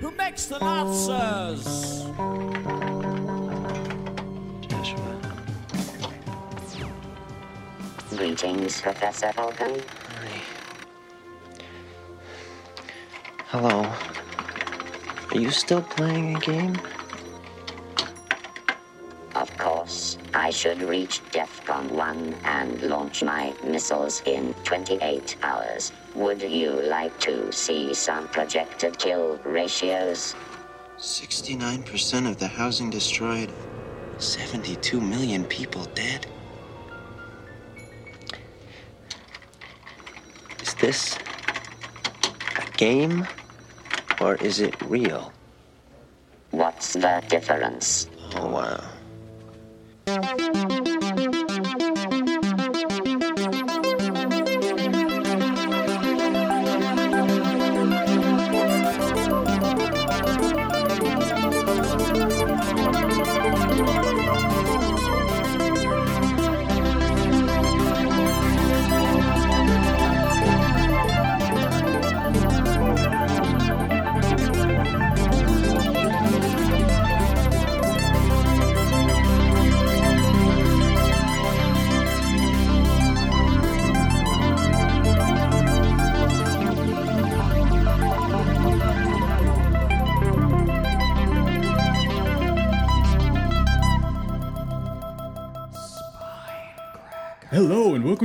who makes the answers. Joshua. Greetings, Professor Falken. Hello. Are you still playing a game? I should reach DEFCON 1 and launch my missiles in 28 hours. Would you like to see some projected kill ratios? 69% of the housing destroyed. 72 million people dead. Is this a game or is it real? What's the difference? Oh, wow. Thank you.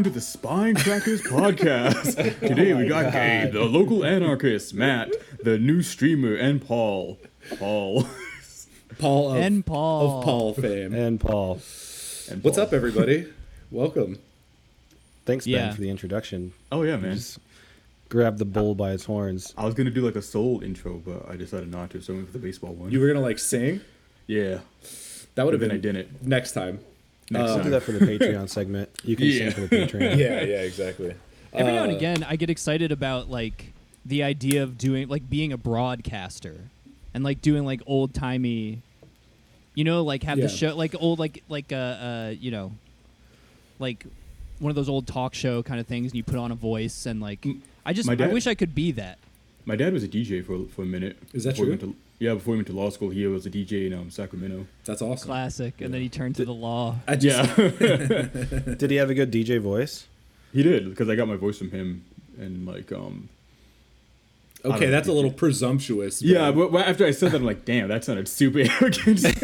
Welcome to the Spine Crackers podcast. Oh Today we got Gabe, the local anarchist, Matt, the new streamer, and Paul. Paul. Paul of, And Paul. of Paul fame. And Paul. And What's up, everybody? Welcome. Thanks, Ben, Yeah. for the introduction. Oh yeah, man. Just grab the bull by its horns. I was gonna do like a soul intro, but I decided not to, so I went for the baseball one. You were gonna like sing? yeah. That would have been I didn't. next time. Next I'll do that for the Patreon segment. You can Yeah. sing for the Patreon. Yeah, yeah, exactly. Every now and Uh, again, I get excited about like the idea of doing like being a broadcaster and like doing like old timey, you know, like have Yeah. the show like old like like uh uh you know, like one of those old talk show kind of things, and you put on a voice and like I just my I wish I could be that. My dad was a DJ for for a minute. Is that before he true? Went to- yeah, before he went to law school, he was a DJ in um, Sacramento. That's awesome. Classic, and then he turned to the law. I just, Yeah, Did he have a good DJ voice? he did because I got my voice from him, and like um. Okay, don't that's a little presumptuous. Yeah, but but but after I said that, I'm like, damn, that sounded super arrogant.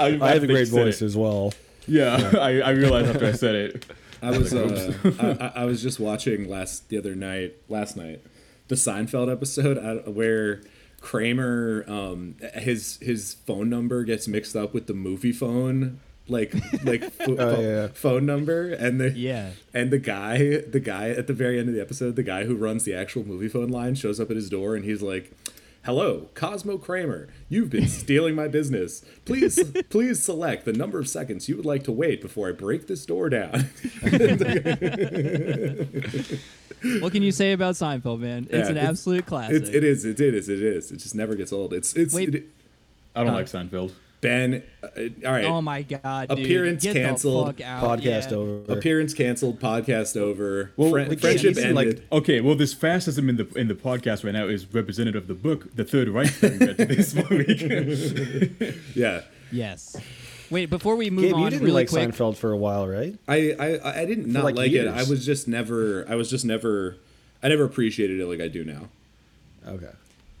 I, I have a great said it. voice as well. Yeah, I, I realized after I said it. I was uh, I, I- I was just watching last the other night last night the Seinfeld episode where Kramer um his his phone number gets mixed up with the movie phone like like pho- Oh, yeah. phone number and the Yeah. and the guy the guy at the very end of the episode the guy who runs the actual movie phone line shows up at his door and he's like Hello, Cosmo Kramer. You've been stealing my business. Please, please select the number of seconds you would like to wait before I break this door down. what can you say about Seinfeld, man? It's Yeah, an it's- absolute classic. It, it is. It is. It is. It just never gets old. It's. It's. Wait. it- I don't Huh. like Seinfeld. ben. Uh, all right. Oh my god, dude. Appearance Get canceled, The fuck out. Podcast yeah. over. Appearance canceled. Podcast over. Well, Fri- like, friendship isn't, like- ended. Okay, well, this fascism in the in the podcast right now is representative of the book, The Third Reich, that we read this week. yeah. Yes. Wait, before we move Gabe, on, you didn't really like quick. Seinfeld for a while, right? I. I. I didn't not like like, it. I was just never. I was just never. I never appreciated it like I do now. Okay.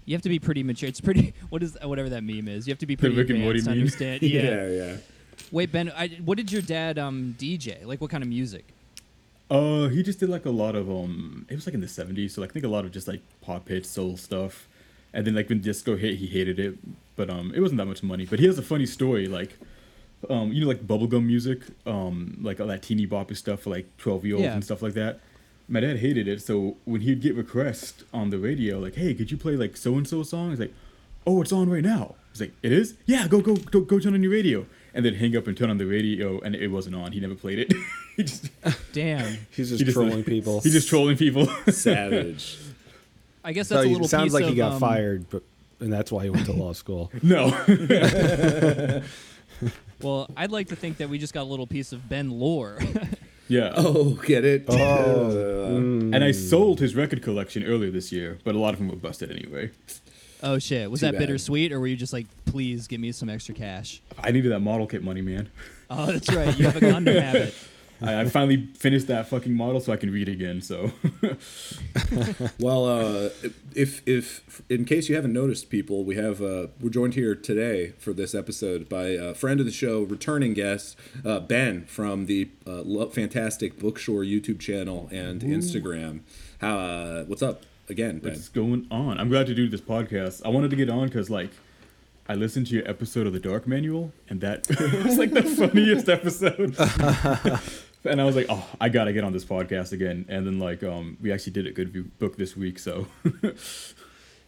You have to be pretty mature. It's pretty. What is whatever that meme is? You have to be pretty Rick and Morty advanced to meme. understand. Yeah. Yeah. Yeah. Wait, Ben. I, what did your dad um DJ? Like, what kind of music? uh, he just did like a lot of um, it was like in the '70s, so like, I think a lot of just like pop hit soul stuff, and then like when disco hit, he hated it, but um, it wasn't that much money. But he has a funny story, like. Um, you know, like bubblegum music, um, like all that teeny boppy stuff for like 12 year olds Yeah. and stuff like that. My dad hated it, so when he'd get requests on the radio, like, "Hey, could you play like so and so song?" He's like, "Oh, it's on right now." He's like, "It is? Yeah, go go go go turn on your radio." And then hang up and turn on the radio, and it wasn't on. He never played it. he just Damn. He's just he just trolling people. He's just trolling people. Savage. I guess So that's a he- little. sounds piece like he got um, fired, but and that's why he went to law school. no. Well, I'd like to think that we just got a little piece of Ben lore. yeah. Oh, get it? Oh. Uh, and I sold his record collection earlier this year, but a lot of them were busted anyway. Oh shit! Was Too that bad. bittersweet, or were you just like, please give me some extra cash? I needed that model kit money, man. Oh, that's right. You have a Gundam habit. I, I finally finished that fucking model so I can read again. So Well, uh, if if in case you haven't noticed, people, we have uh, we're joined here today for this episode by a friend of the show, returning guest uh, Ben from the uh, fantastic Bookshore YouTube channel and Instagram. How uh, what's up again, Ben? what's going on? I'm glad to do this podcast. I wanted to get on because like I listened to your episode of the Dark Manual, and that was like the funniest episode. And I was like, oh, I gotta get on this podcast again. And then like um we actually did a good view- book this week, so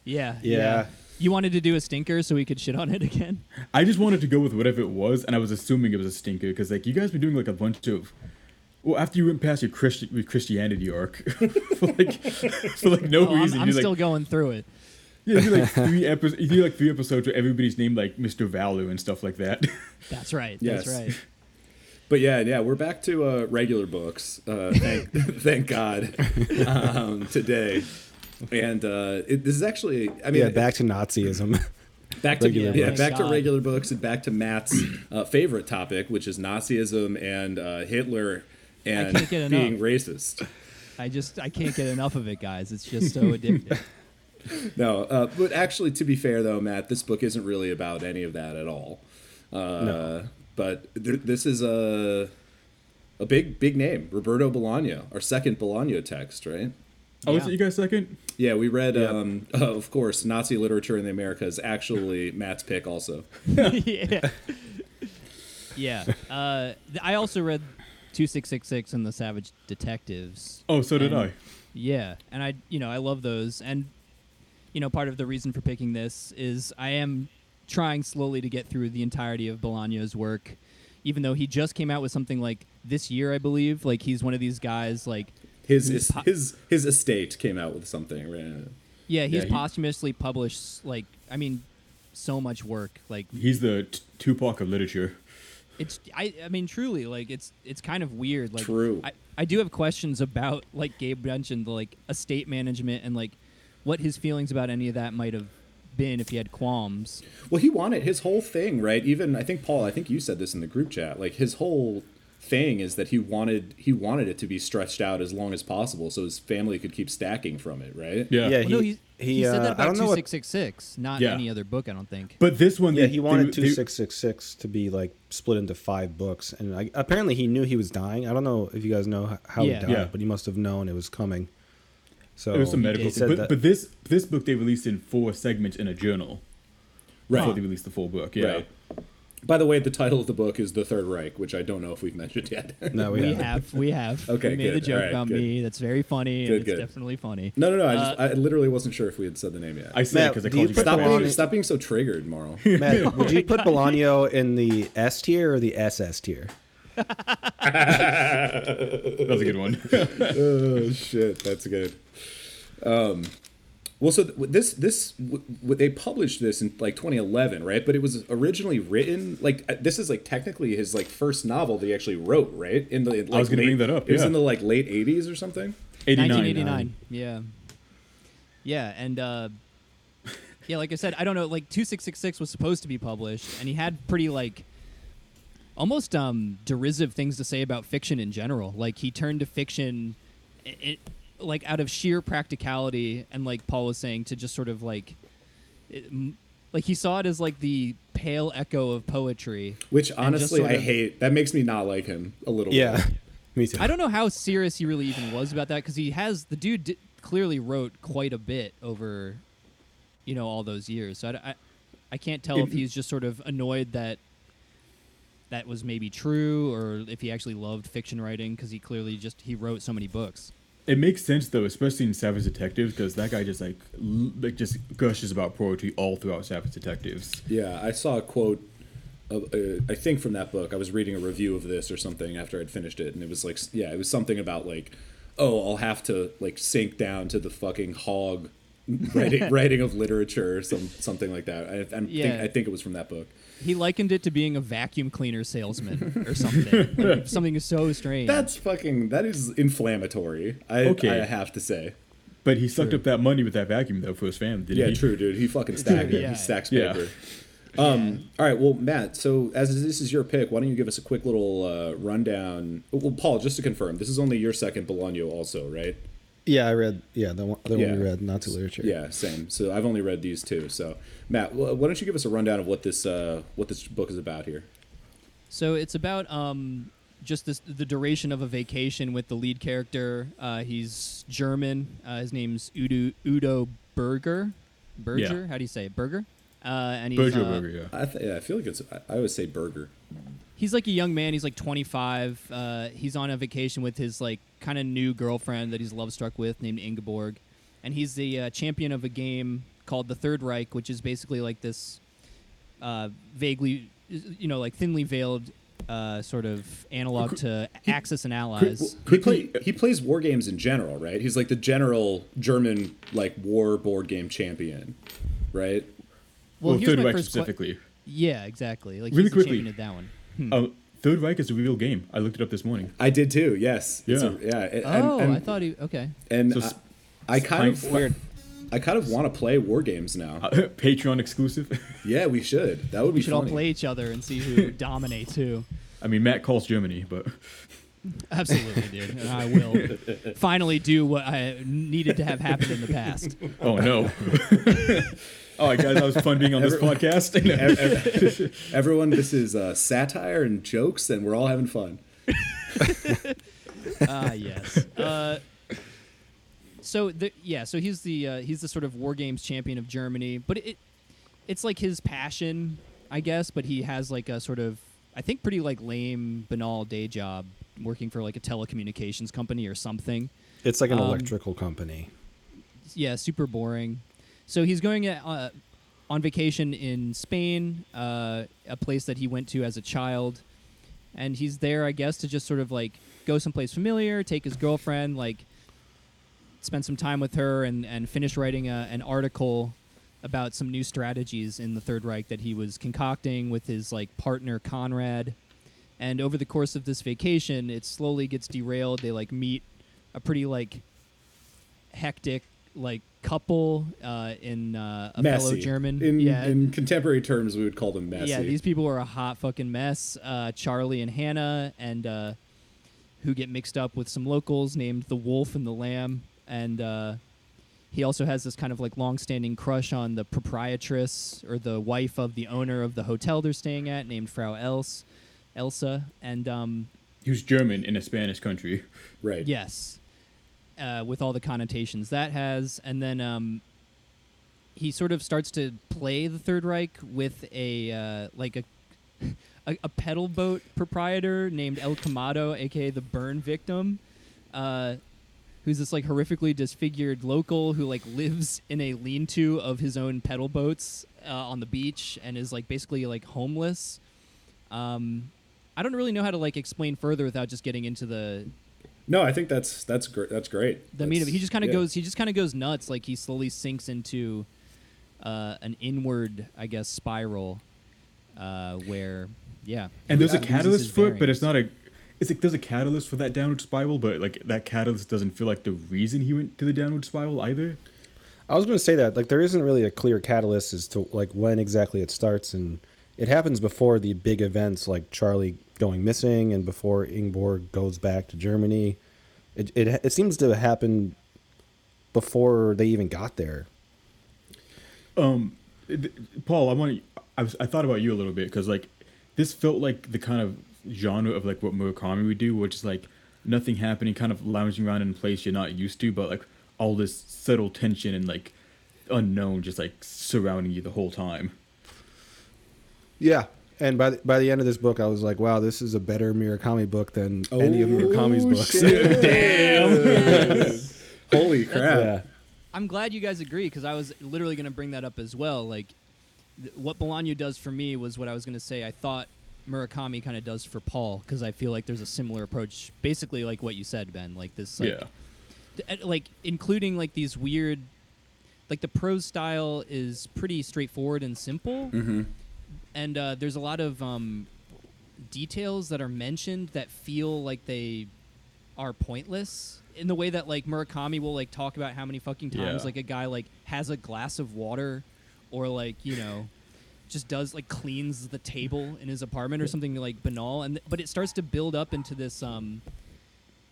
Yeah. Yeah. You wanted to do a stinker so we could shit on it again. I just wanted to go with whatever it was, and I was assuming it was a stinker because like you guys been doing like a bunch of. Well, after you went past your Christi- with Christianity arc, for like for like no Oh, I'm, reason, I'm still like going through it. yeah, you do like three episodes. You do like three episodes where everybody's named like Mr. Value and stuff like that. That's right. Yes. That's right. But yeah, yeah, we're back to uh, regular books. Uh, thank, thank God um, today. And uh, it, this is actually, I mean, yeah, back to Nazism. back to regular yeah, books. back to regular books and back to Matt's uh, favorite topic, which is Nazism and uh, Hitler and can't get being enough. racist. I just I can't get enough of it, guys. It's just so addictive. No, uh, but actually, to be fair though, Matt, this book isn't really about any of that at all. Uh, But th- this is a a big big name, Roberto Bolaño, our second Bolaño text, right? Oh, is Yeah. it you guys second? Yeah, we read, Yeah. um, of course, Nazi literature in the Americas. Actually, Matt's pick also. yeah. Yeah. Uh, I also read 2666 and the Savage Detectives. Oh, so did And- I. Yeah, and I, you know, I love those, and you know, part of the reason for picking this is I am trying slowly to get through the entirety of Bolaño's work, even though he just came out with something like this year, I believe. Like he's one of these guys, like His his, po- his his estate came out with something, right? yeah, he's Yeah, he- posthumously published like I mean, so much work. Like He's the t- Tupac of literature. it's I I mean truly like it's it's kind of weird. Like True. I, I do have questions about like Gabe mentioned the like estate management and like what his feelings about any of that might have been if he had qualms. Well, he wanted his whole thing, right? Even I think Paul, I think you said this in the group chat. Like his whole thing is that he wanted he wanted it to be stretched out as long as possible, so his family could keep stacking from it, right? Yeah. Yeah, Well, no, he- he, he, he said uh, that about don't know two what- six six six, not Yeah. any other book. I don't think. But this one, yeah, they- he wanted they- two they- six six six to be like split into five books, and I, apparently he knew he was dying. I don't know if you guys know how Yeah. he died, Yeah. but he must have known it was coming. So It was some medical he thing. But, that- but this this book they released in four segments in a journal. Right. Before they released the full book. Yeah. Right. By the way, the title of the book is The Third Reich, which I don't know if we've mentioned yet. no, we, we haven't. we have. Okay, we made the joke All right, about good. me. That's very funny. Good, and it's good. definitely funny. no, no, no. I just Uh, I literally wasn't sure if we had said the name yet. I said because I do called you you. stop Bolaño- being stop being so triggered, Marl. Matt, would you put Bolaño in the S tier or the SS tier? That was a good one. oh shit, that's good. Um, well, so th- this this w- w- they published this in like 2011, right? But it was originally written like uh, this is like technically his like first novel that he actually wrote, right? In the like, was gonna late- bring that up, It was yeah. in the like late 80s or something. 89. 1989. Yeah. Yeah, and uh, yeah, like I said, I don't know. Like 2666 was supposed to be published, and he had pretty like almost um derisive things to say about fiction in general. Like he turned to fiction, it, it like out of sheer practicality, and like Paul was saying, to just sort of like. It, m- like he saw it as like the pale echo of poetry. Which honestly, I of- hate. That makes me not like him a little. Yeah, bit. me too. I don't know how serious he really even was about that because he has the dude di- clearly wrote quite a bit over, you know, all those years. So I, I, I can't tell if he's just sort of annoyed that that was maybe true or if he actually loved fiction writing because he clearly just he wrote so many books. It makes sense though, especially in Savage Detectives, because that guy just like l- like just gushes about poetry all throughout Savage Detectives. Yeah, I saw a quote. Of, uh, I think from that book. I was reading a review of this or something after I'd finished it, and it was like, yeah, it was something about like, oh, I'll have to like sink down to the fucking hog writing writing of literature or some something like that. I, I think Yeah. I think it was from that book. He likened it to being a vacuum cleaner salesman or something. Like, something so strange. That's fucking that is inflammatory. I Okay. I have to say. But he sucked up that money with that vacuum though for his family, didn't Yeah, he? Yeah, true, dude. He fucking stacked it. Yeah. He stacks Yeah. paper. Um, All right, well, Matt. So as this is your pick, why don't you give us a quick little uh, rundown? Well, Paul, just to confirm, this is only your second Bolaño, also, right? Yeah, I read. Yeah, the one, the Yeah. one we read, Nazi literature. Yeah, same. So I've only read these two. So Matt, why don't you give us a rundown of what this uh, what this book is about here? So it's about um, just this, the duration of a vacation with the lead character. Uh, he's German. Uh, his name's Udo Udo Berger. Berger? Yeah. How do you say it? Berger? Uh, and he's Burger uh, Burger, yeah. I, th- yeah, I feel like it's. I, I always say burger. He's like a young man. He's like 25. Uh, he's on a vacation with his like kind of new girlfriend that he's love struck with, named Ingeborg, and he's the uh, champion of a game called the Third Reich, which is basically like this uh, vaguely, you know, like thinly veiled uh, sort of analog to Axis and Allies. He, play, he plays war games in general, right? He's like the general German like war board game champion, right? Well, Well, here's Third my Reich first que- specifically. yeah, exactly. Like Really he's the quickly. champion of that one. Uh, Third Reich is a real game. I looked it up this morning. I did too. Yes. It's Yeah. a- yeah. and- Oh, and, I thought he okay. And So I, s- I kind of Weird. I kind of want to play war games now. Uh, Patreon exclusive. yeah, we should. That would We be should all play each other and see who dominates who. I mean, Matt calls Germany, but Absolutely, dude. And I will finally do what I needed to have happen in the past. oh no. All right, guys, that was fun being on this Every- podcast. Ev- ev- Everyone, this is uh, satire and jokes, and we're all having fun. Ah, yes. Uh, so the, yeah, so he's the uh, he's the sort of war games champion of Germany, but it it's like his passion, I guess. But he has like a sort of I think pretty like lame, banal day job working for like a telecommunications company or something. It's like an Um, electrical company. yeah, super boring. So he's going uh, on vacation in Spain, uh, a place that he went to as a child, and he's there, I guess, to just sort of like go someplace familiar, take his girlfriend, like spend some time with her, and and finish writing a, an article about some new strategies in the Third Reich that he was concocting with his like partner Conrad. And over the course of this vacation, it slowly gets derailed. They like meet a pretty like hectic like couple uh, in uh, a fellow German. In, yeah, in contemporary terms, we would call them messy. yeah. These people are a hot fucking mess. Uh, Charlie and Hannah, and uh, who get mixed up with some locals named the Wolf and the Lamb, and uh, he also has this kind of like long-standing crush on the proprietress or the wife of the owner of the hotel they're staying at, named Frau Else, Elsa, and um, he German in a Spanish country. right. Yes, uh, with all the connotations that has, and then um, he sort of starts to play the Third Reich with a uh, like a, a a pedal boat proprietor named El Camado, aka the burn victim, uh, who's this like horrifically disfigured local who like lives in a lean-to of his own pedal boats uh, on the beach and is like basically like homeless. Um, I don't really know how to like explain further without just getting into the No, I think that's that's great. That's great. the meat of it. He just kind of yeah. goes. He just kind of goes nuts. Like he slowly sinks into uh, an inward, I guess, spiral uh, where, yeah. And there's a catalyst for it, but it's not a. It's like there's a catalyst for that downward spiral, but like that catalyst doesn't feel like the reason he went to the downward spiral either. I was going to say that like there isn't really a clear catalyst as to like when exactly it starts, and it happens before the big events like Charlie going missing and before Ingeborg goes back to Germany. It it it seems to happen before they even got there. Um, Paul, I want to. I, I thought about you a little bit because like this felt like the kind of genre of like what Murakami would do, which is like nothing happening, kind of lounging around in a place you're not used to, but like all this subtle tension and like unknown just like surrounding you the whole time. Yeah. And by the, by the end of this book, I was like, "Wow, this is a better Murakami book than any of Murakami's Oh, books." Damn. Holy crap! yeah, I'm glad you guys agree because I was literally going to bring that up as well. Like, th- what Bolaño does for me was what I was going to say. I thought Murakami kind of does for Paul because I feel like there's a similar approach, basically like what you said, Ben. Like this, like, yeah. th- like including like these weird. like the prose style is pretty straightforward and simple, Mm-hmm. And uh, there's a lot of um, details that are mentioned that feel like they are pointless in the way that like Murakami will like talk about how many fucking times Yeah. like a guy like has a glass of water or like you know just does like cleans the table in his apartment or something like banal and but it starts to build up into this um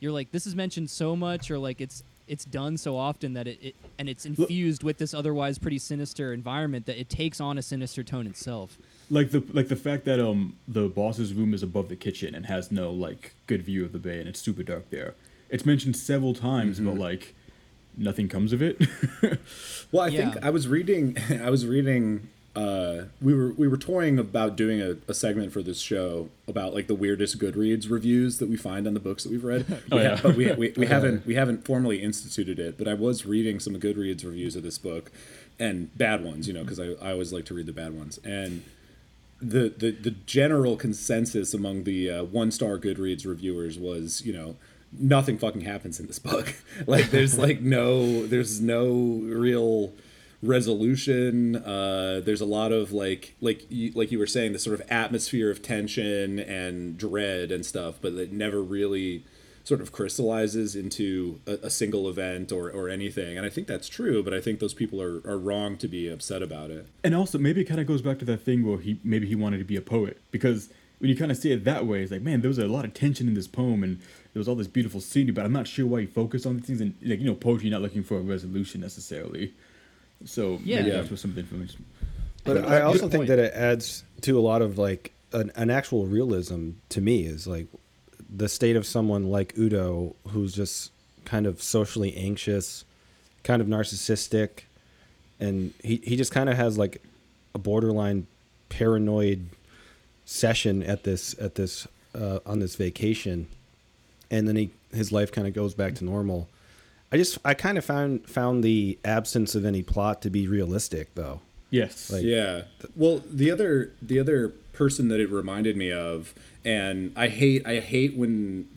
you're like this is mentioned so much or like it's it's done so often that it, it and it's infused with this otherwise pretty sinister environment that it takes on a sinister tone itself like the like the fact that um the boss's room is above the kitchen and has no like good view of the bay and it's super dark there. It's mentioned several times, but like nothing comes of it. Well, I Yeah. think I was reading. I was reading. Uh, we were we were toying about doing a, a segment for this show about like the weirdest Goodreads reviews that we find on the books that we've read. Oh, We ha- yeah. but we, we, we haven't we haven't formally instituted it. But I was reading some Goodreads reviews of this book, and bad ones, you know, because I, I always like to read the bad ones. And the the, the general consensus among the uh, one star Goodreads reviewers was, you know, nothing fucking happens in this book. like there's like no there's no real resolution. Uh, there's a lot of like like you, like you were saying, the sort of atmosphere of tension and dread and stuff, but it never really sort of crystallizes into a, a single event or, or anything. And I think that's true, but I think those people are, are wrong to be upset about it. and also maybe it kind of goes back to that thing where he maybe he wanted to be a poet because when you kind of see it that way, it's like man, there was a lot of tension in this poem and there was all this beautiful scenery, but I'm not sure why he focused on these things and like you know poetry not looking for a resolution necessarily. So Yeah. maybe Yeah. that's what some of the information. But Good I also point. think that it adds to a lot of like an, an actual realism to me is like the state of someone like Udo who's just kind of socially anxious, kind of narcissistic, and he, he just kind of has like a borderline paranoid session at this at this uh, on this vacation, and then he his life kind of goes back to normal. I just I kind of found found the absence of any plot to be realistic though. Yes. Like- Yeah. Well, the other the other person that it reminded me of, and I hate I hate when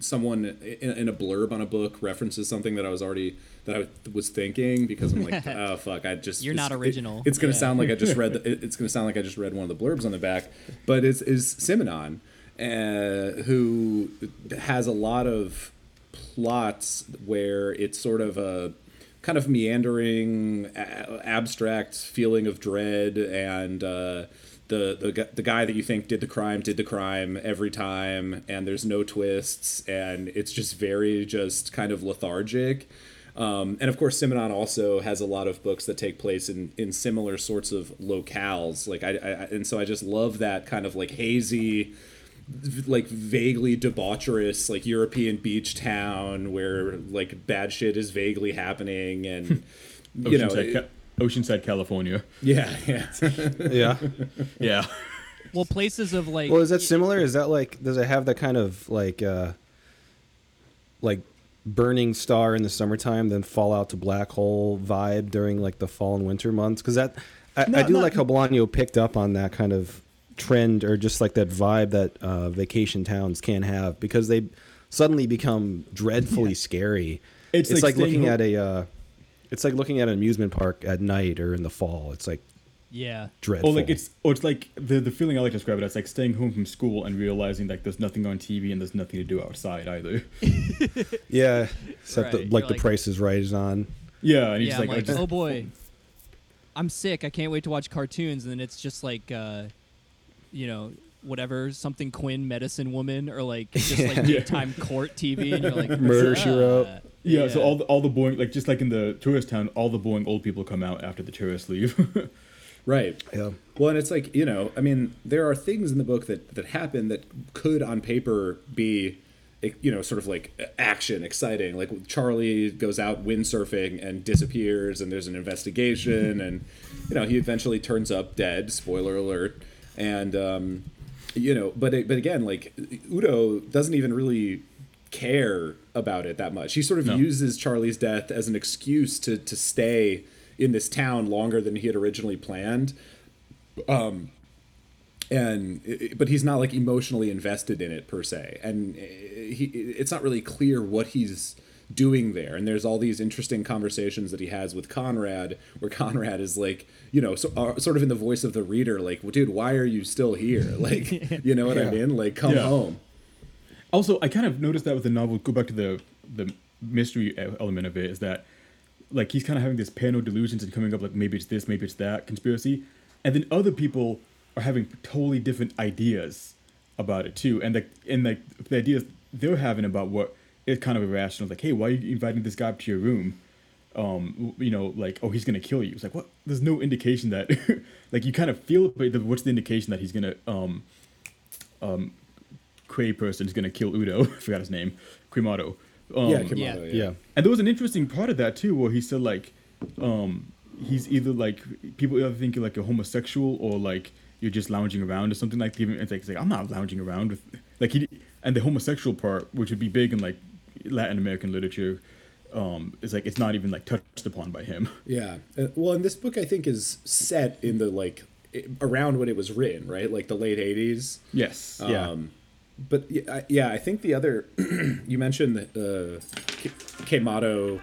someone in, in a blurb on a book references something that I was already that I was thinking because I'm like, oh fuck, I just You're not original. It, it's gonna Yeah. sound like I just read the, it- it's gonna sound like I just read one of the blurbs on the back, but it's is Simenon, uh, who has a lot of plots where it's sort of a kind of meandering, a- abstract feeling of dread, and uh, the the the guy that you think did the crime did the crime every time, and there's no twists, and it's just very just kind of lethargic. Um, and of course, Simenon also has a lot of books that take place in, in similar sorts of locales. Like I, I, and so I just love that kind of like hazy, like vaguely debaucherous like European beach town where like bad shit is vaguely happening and you know Oceanside, Ca- Oceanside, California. yeah yeah Yeah. Yeah. well places of like Well, is that similar? Is that like does it have that kind of like uh like burning star in the summertime, then fall out to black hole vibe during like the fall and winter months? Because that I, I do no. like how Bolaño picked up on that kind of trend or just like that vibe that uh, vacation towns can have because they suddenly become dreadfully scary. It's It's, like like, looking staying at a. Uh, it's like looking at an amusement park at night or in the fall. It's like yeah dreadful. Or like it's or it's like the the feeling I like to describe it as like staying home from school and realizing like there's nothing on TV and there's nothing to do outside either. yeah, except Right, the, like you're the like- Price is Right is on. Yeah, and he's yeah, like, like, just, oh boy, I'm sick. I can't wait to watch cartoons, and then it's just like, uh, you know, whatever, something Quinn, medicine woman, or like just like Yeah. daytime court TV, and you're like, Murder, She Wrote. uh, yeah, So all the all the boring like just like in the tourist town, all the boring old people come out after the tourists leave. right Yeah. well and it's like you know i mean there are things in the book that that happen that could on paper be you know sort of like action exciting like charlie goes out windsurfing and disappears and there's an investigation and you know he eventually turns up dead spoiler alert and um you know but it, but again like udo doesn't even really care about it that much. He sort of No. uses charlie's death as an excuse to to stay in this town longer than he had originally planned. Um, and but he's not like emotionally invested in it per se. And he it's not really clear what he's doing there. And there's all these interesting conversations that he has with conrad where conrad is like you know so, uh, sort of in the voice of the reader like well, dude why are you still here? Like you know what i mean? Like come Yeah. home. Also, I kind of noticed that with the novel. Go back to the the mystery element of it is that like he's kind of having this paranoid delusions and coming up like maybe it's this, maybe it's that conspiracy, and then other people are having totally different ideas about it too, and like and like the ideas they're having about what is kind of irrational. Like, hey, why are you inviting this guy up to your room? Um, you know, like, oh, he's gonna kill you. It's like, what? There's no indication that, like, you kind of feel, it, but the, what's the indication that he's gonna um Cray person is gonna kill Udo. I forgot his name. Quemado. Um, yeah, Kimono, yeah. yeah. Yeah. And there was an interesting part of that too, where he said like, um, he's either like people either think you're like a homosexual or like you're just lounging around or something like. Even it's like, it's like I'm not lounging around with like he and the homosexual part, which would be big in like Latin American literature, um, is like it's not even like touched upon by him. Yeah. Uh, well, and this book I think is set in the like around when it was written, right? Like the late '80s. Yes. Yeah. Um, but yeah, I- yeah, I think the other you mentioned that uh, K- Quemado,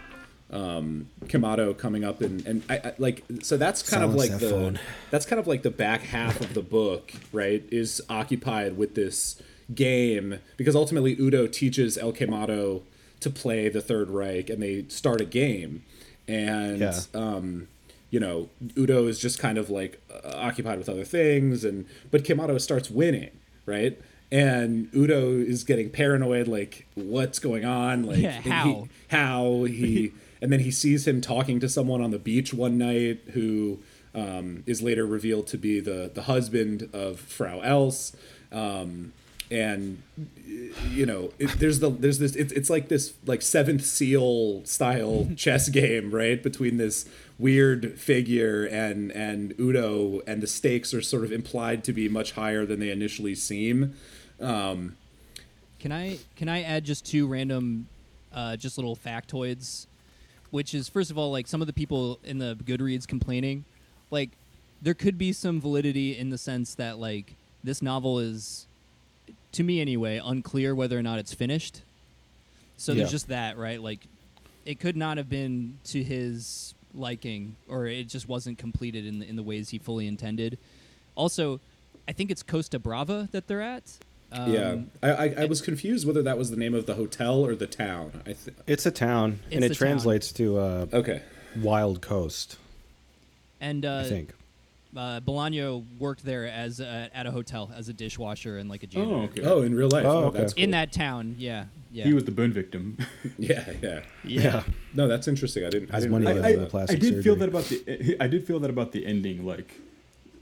um, Quemado coming up and and I, I like so that's kind of like the phone. that's kind of like the back half of the book, right? Is occupied with this game because ultimately Udo teaches El Quemado to play the Third Reich, and they start a game, and Yeah. um, you know Udo is just kind of like uh, occupied with other things, and but Quemado starts winning, right? And Udo is getting paranoid, like what's going on, like Yeah, and he- how? how he and then he sees him talking to someone on the beach one night who um, is later revealed to be the the husband of Frau Else. Um, and you know it, there's the there's this it's, it's like this like seventh seal style chess game right between this weird figure and and udo and the stakes are sort of implied to be much higher than they initially seem. Um Can I can I add just two random, uh, just little factoids, which is first of all like some of the people in the Goodreads complaining, like there could be some validity in the sense that like this novel is, to me anyway, unclear whether or not it's finished. So there's just that right, like it could not have been to his liking, or it just wasn't completed in the, in the ways he fully intended. Also, I think it's Costa Brava that they're at. Um, yeah I, I i was confused whether that was the name of the hotel or the town i th- It's a town, It's and it translates to uh, okay Wild Coast, And uh, I think. Uh, Bolaño worked there as a, at a hotel as a dishwasher and like a janitor. Oh, okay. oh in real life Oh, oh, okay. that's In that town, yeah, yeah. He was the burn victim. yeah yeah Yeah. no that's interesting i didn't i didn't money realize was I, the plastic I did feel that about the I did feel that about the ending like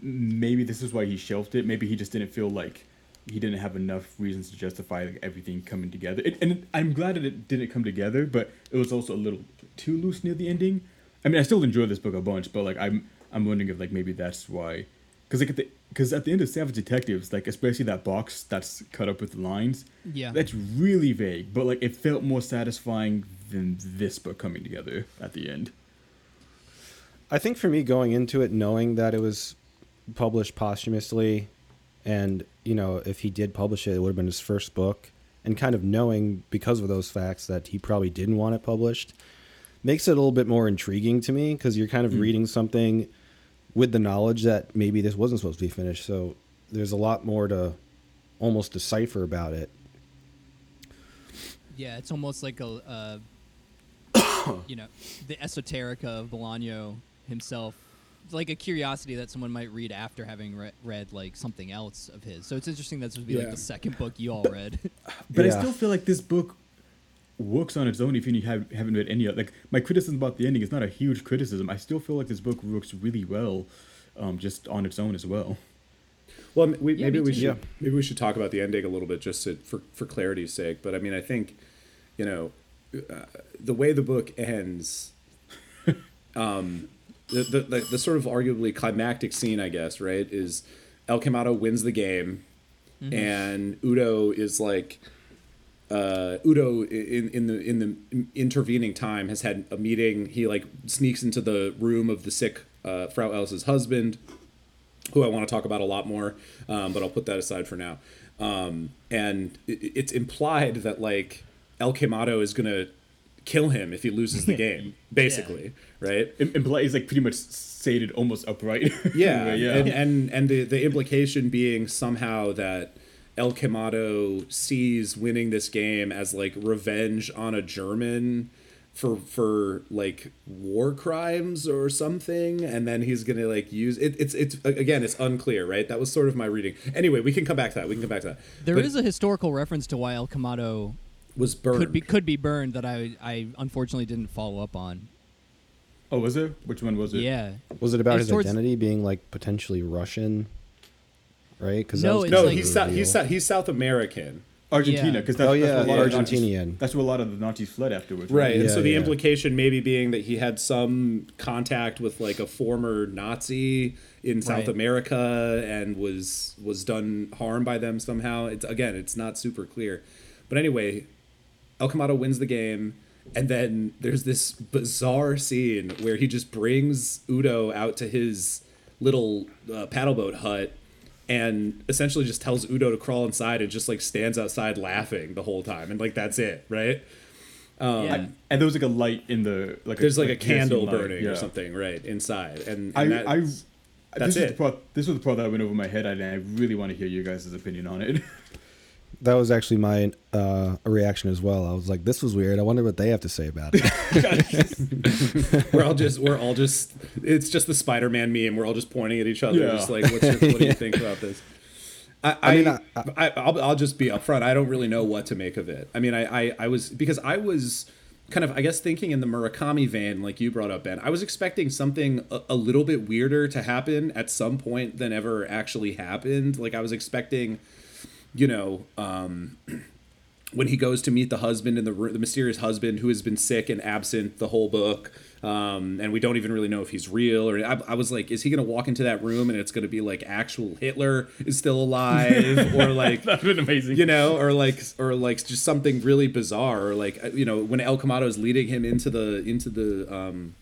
maybe this is why he shelved it maybe he just didn't feel like he didn't have enough reasons to justify like, everything coming together it, and I'm glad that it didn't come together but it was also a little too loose near the ending I mean I still enjoy this book a bunch but like I'm I'm wondering if like maybe that's why because like at the because at the end of Savage Detectives like especially that box that's cut up with lines Yeah. that's really vague but like it felt more satisfying than this book coming together at the end I think for me going into it knowing that it was published posthumously and you know if he did publish it it would have been his first book and kind of knowing because of those facts that he probably didn't want it published makes it a little bit more intriguing to me because you're kind of mm. reading something with the knowledge that maybe this wasn't supposed to be finished so there's a lot more to almost decipher about it yeah, it's almost like a, uh, you know, the esoterica of Bolaño himself. It's like a curiosity that someone might read after having re- read like something else of his. So it's interesting that this would be like the second book you all read. But I still feel like this book works on its own if you have, haven't read any of like my criticism about the ending is not a huge criticism. I still feel like this book works really well, um, just on its own as well. Well, we, Yeah, maybe we should Yeah. maybe we should talk about the ending a little bit just to, for for clarity's sake. But I mean, I think you know uh, the way the book ends, um, the, the the the sort of arguably climactic scene, I guess, right, is El Camado wins the game, and Udo is like. Uh, Udo in in the in the intervening time has had a meeting. He like sneaks into the room of the sick uh, Frau Elsa's husband, who I want to talk about a lot more, um, but I'll put that aside for now. Um, and it, it's implied that like El Quemado is gonna kill him if he loses the game, basically, right? Im- imply is like pretty much stated almost upright. Yeah, Anyway, yeah. and and and the the implication being somehow that El Camado sees winning this game as like revenge on a German for for like war crimes or something, and then he's gonna like use it. It's it's again, it's unclear, right? That was sort of my reading. Anyway, we can come back to that. We can come back to that. There is But a historical reference to why El Camado was burned. could be could be burned that I I unfortunately didn't follow up on. oh, was it? Which one was it? Yeah. Was it about It's his towards- identity being like potentially Russian? Right? Because No, no, like- he's Sou- he's Sou- he's South American. Argentina, Yeah. because that's, Oh, that's yeah, where a lot of the Nazis- Argentinian. That's where a lot of the Nazis fled afterwards. Right. and Yeah, so the yeah. implication maybe being that he had some contact with like a former Nazi in South Right. America and was was done harm by them somehow. It's again, it's not super clear. But anyway, El Camado wins the game and then there's this bizarre scene where he just brings Udo out to his little uh, paddleboat hut and essentially just tells Udo to crawl inside and just like stands outside laughing the whole time and like that's it, right? Um, yeah. And there was like a light in the like. there's like a kerosene candle light, burning or something right inside and, I, and I, that's- that's this was it the part. This was the part that went over my head, and I really want to hear you guys' opinion on it. That was actually my uh, reaction as well. I was like, "This was weird. I wonder what they have to say about it." we're all just we're all just it's just the spider-man meme we're all just pointing at each other Yeah. just like what's your, what do you think about this I, I, mean, I, I- I, will I'll just be upfront. I don't really know what to make of it. I mean, I, I, I was because I was kind of, I guess, thinking in the Murakami vein, like you brought up, Ben. I was expecting something a, a little bit weirder to happen at some point than ever actually happened. Like I was expecting, you know, um, when he goes to meet the husband in the room, the mysterious husband who has been sick and absent the whole book, um, and we don't even really know if he's real. Or I, I was like, is he going to walk into that room and it's going to be like actual Hitler is still alive, or like That'd been amazing. you know, or like, or like just something really bizarre, or like you know, when El Camado is leading him into the into the um,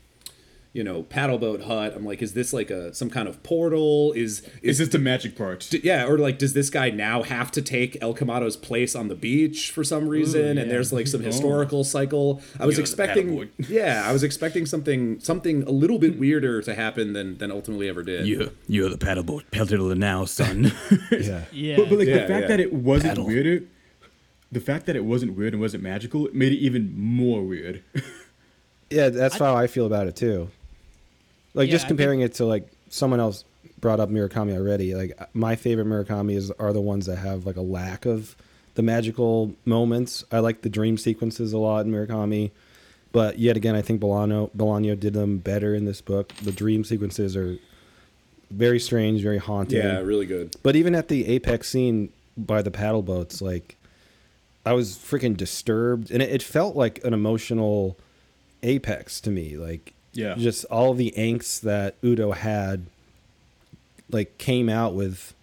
you know, paddleboat hut. I'm like, is this like a some kind of portal? Is It's is this the magic part. D- yeah, or like, does this guy now have to take El Camado's place on the beach for some reason? And yeah. there's like some oh. historical cycle. I was You're expecting, yeah, I was expecting something something a little bit weirder to happen than than ultimately ever did. You're, you're the paddleboat paddler now, son. yeah. Yeah. But, but like Yeah, the fact yeah. that it wasn't Paddle. weirder, the fact that it wasn't weird and wasn't magical made it even more weird. Yeah, that's how I feel about it too. Like Yeah, just I comparing it to like someone else brought up Murakami already. Like my favorite Murakami is are the ones that have like a lack of the magical moments. I like the dream sequences a lot in Murakami, but yet again, I think Bolano Bolaño did them better in this book. The dream sequences are very strange, very haunting. yeah, really good. But even at the apex scene by the paddle boats, like I was freaking disturbed, and it, it felt like an emotional apex to me. Like, Yeah. just all the angst that Udo had, like came out with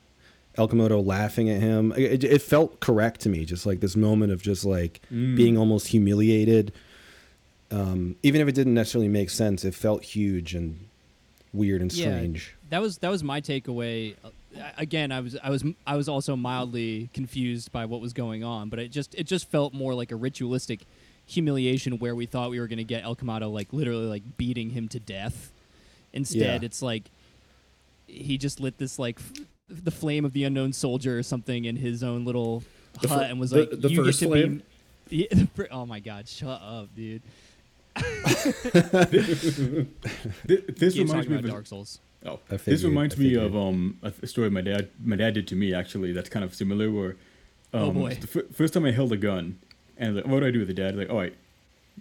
El Komodo laughing at him. It, it felt correct to me, just like this moment of just like being almost humiliated. Um, even if it didn't necessarily make sense, it felt huge and weird and strange. That was that was my takeaway. Uh, Again, I was I was I was also mildly confused by what was going on, but it just it just felt more like a ritualistic humiliation where we thought we were going to get El Camado like literally like beating him to death. Instead, Yeah. it's like he just lit this like f- the flame of the unknown soldier or something in his own little The fir- hut and was the- like, the "You first get to flame? be." Yeah, the fir- oh my god! Shut up, dude. Th- this reminds me of Dark Souls. Oh, I this reminds me of um a story my dad my dad did to me actually. That's kind of similar. Where um, Oh, boy. The f- first time I held a gun, and like, what do I do with it, Dad? Like, all right,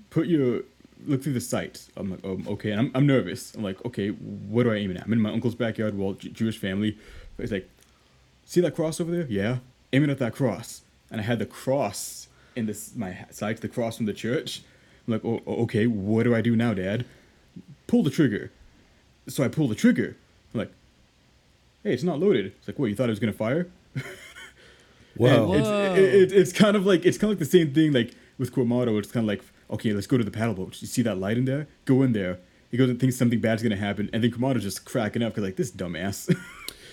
put your look through the sights. I'm like, um, okay, and I'm I'm nervous. I'm like, okay, what do I aim it at? I'm in my uncle's backyard, well, J- Jewish family. He's like, see that cross over there? Yeah, aim it at that cross. And I had the cross in this my sights, the cross from the church. I'm like, oh, oh, okay, what do I do now, Dad? Pull the trigger. So I pull the trigger. I'm like, hey, it's not loaded. It's like, what, you thought it was gonna fire? Whoa. And It's, it, it, it's kind of like it's kind of like the same thing like with Quamato. It's kind of like okay, let's go to the paddle boat. You see that light in there? Go in there. He goes and thinks something bad's gonna happen, and then Quamato's just cracking up because like this dumbass.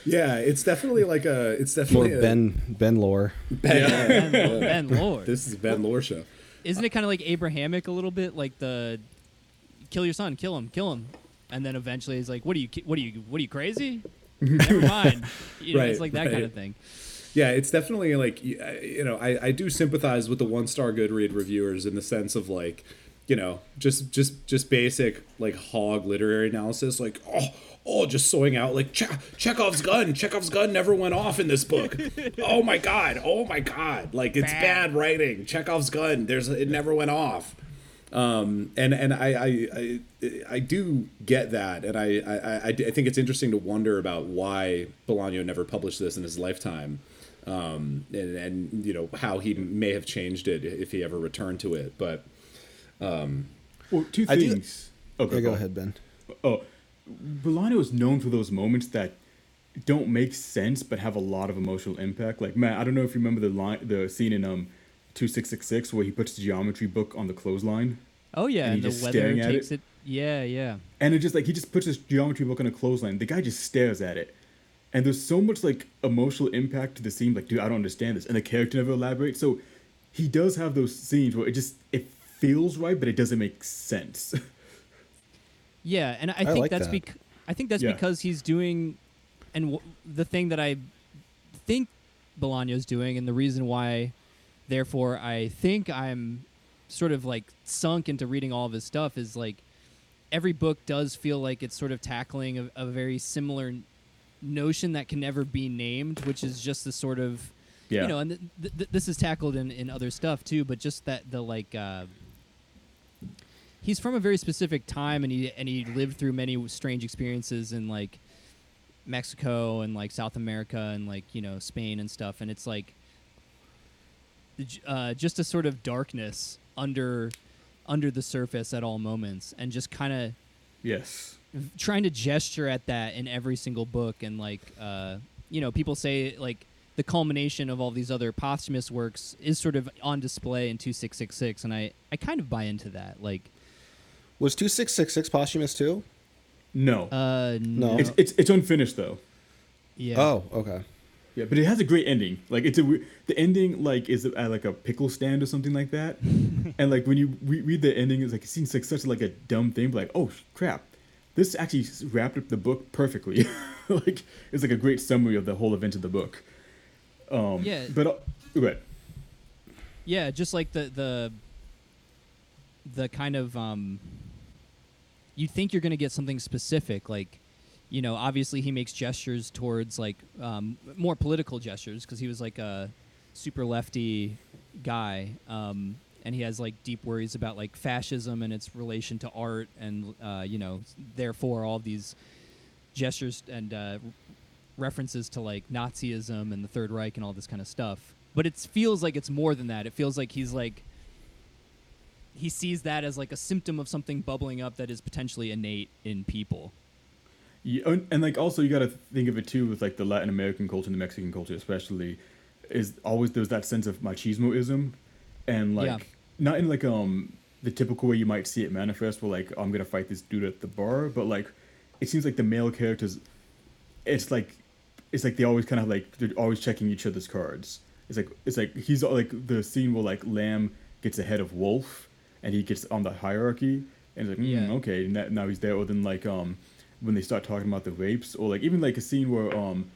Yeah, it's definitely like a. It's More definitely a, Ben Ben lore. Ben, Ben, Ben Lord. This is Ben Lore show. isn't it kind of like Abrahamic a little bit, like the kill your son, kill him, kill him, and then eventually he's like, what are you, what are you, what are you crazy? Never mind. You know, it's like that kind of thing. Yeah, it's definitely like you know I, I do sympathize with the one star Goodread reviewers in the sense of like you know just just just basic like hog literary analysis like oh oh just sewing out like che- Chekhov's gun Chekhov's gun never went off in this book. Oh my god oh my god like it's bad, writing. Chekhov's gun there's it never went off. Um, and and I, I I I do get that, and I I, I I think it's interesting to wonder about why Bolaño never published this in his lifetime, um, and and you know how he may have changed it if he ever returned to it. But Well, two I do- things. okay, Yeah, go ahead, Ben. Oh, Bolaño is known for those moments that don't make sense but have a lot of emotional impact. Like, man, I don't know if you remember the line, the scene in um, two six six six where he puts the geometry book on the clothesline, Oh yeah, And and, the just weather staring at takes it? it. Yeah, yeah. and it just like he just puts his geometry book on a clothesline. The guy just stares at it, and there's so much like emotional impact to the scene. Like, dude, I don't understand this, and the character never elaborates. So he does have those scenes where it just it feels right, but it doesn't make sense. Yeah, and I, I think like that's that. bec- I think that's Yeah. because he's doing, and w- the thing that I think Bolaño's doing, and the reason why, therefore, I think I'm sort of like sunk into reading all of his stuff is like every book does feel like it's sort of tackling a, a very similar n- notion that can never be named, which is just the sort of yeah, you know, and th- th- th- this is tackled in, in other stuff too, but just that the like, uh, he's from a very specific time, and he and he lived through many strange experiences in like Mexico and like South America and like you know Spain and stuff, and it's like uh, just a sort of darkness under under the surface at all moments, and just kind of yes. trying to gesture at that in every single book and like uh you know people say like the culmination of all these other posthumous works is sort of on display in 2666 and i i kind of buy into that like Was two six six six posthumous too? No, uh No. no it's it's it's unfinished though. yeah Oh, okay. Yeah, but it has a great ending. Like it's a we- the ending like is at like a pickle stand or something like that. and like when you re- read the ending, it's like it seems like such like a dumb thing, but like oh crap, this actually wrapped up the book perfectly. like it's like a great summary of the whole event of the book. Um, Yeah. But uh, go ahead. yeah just like the the the kind of um you think you're going to get something specific like you know obviously he makes gestures towards like um, more political gestures because he was like a super lefty guy um, and he has like deep worries about like fascism and its relation to art and uh, you know therefore all these gestures and uh, references to like Nazism and the Third Reich and all this kind of stuff. But it feels like it's more than that. It feels like he's like he sees that as like a symptom of something bubbling up that is potentially innate in people. Yeah, and, and like also you got to think of it too with like the Latin American culture and the Mexican culture especially is always there's that sense of machismoism and like Yeah. not in like um the typical way you might see it manifest where like I'm gonna fight this dude at the bar but like it seems like the male characters it's like it's like they always kind of like they're always checking each other's cards it's like it's like he's like the scene where like Lamb gets ahead of Wolf and he gets on the hierarchy and it's like mm, Yeah. okay now, now he's there or then like um when they start talking about the rapes or like even like a scene where um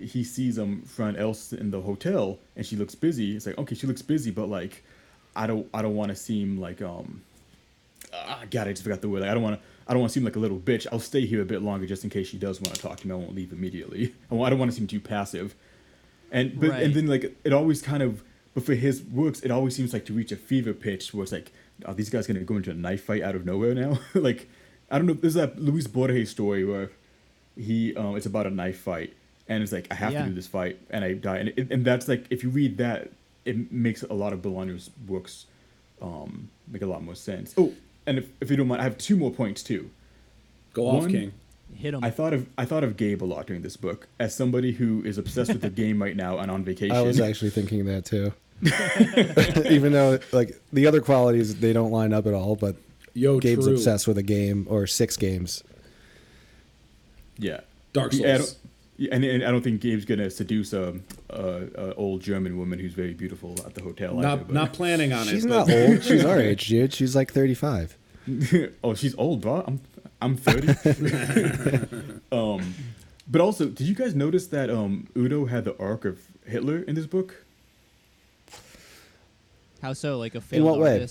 he sees um Frau Else in the hotel and she looks busy. It's like okay she looks busy but like I don't I don't want to seem like um ah, God I just forgot the word. Like, I don't want to I don't want to seem like a little bitch. I'll stay here a bit longer just in case she does want to talk to me. I won't leave immediately. I I don't want to seem too passive. And but Right. and then like it always kind of but for his works it always seems like to reach a fever pitch where it's like are these guys gonna go into a knife fight out of nowhere now? Like I don't know there's that Luis Borges story where he um it's about a knife fight and it's like I have Yeah. to do this fight and I die and it, and that's like if you read that it makes a lot of Bolaño's books um make a lot more sense oh and if, if you don't mind I have two more points too Go off, One- King. Hit him. I thought of I thought of Gabe a lot during this book as somebody who is obsessed with the game right now and on vacation. I was actually thinking that too. Even though like the other qualities they don't line up at all, but Yo, Gabe's true. obsessed with a game or six games. yeah, Dark Souls. don't, yeah, and, and I don't think Gabe's gonna seduce um, a, a old German woman who's very beautiful at the hotel. Not but- not planning on She's it. not but- old. She's our age, dude. She's like 35. oh, she's old, bro. I'm I'm thirty. um, but also, did you guys notice that um Udo had the arc of Hitler in this book? How so? Like a failed what way?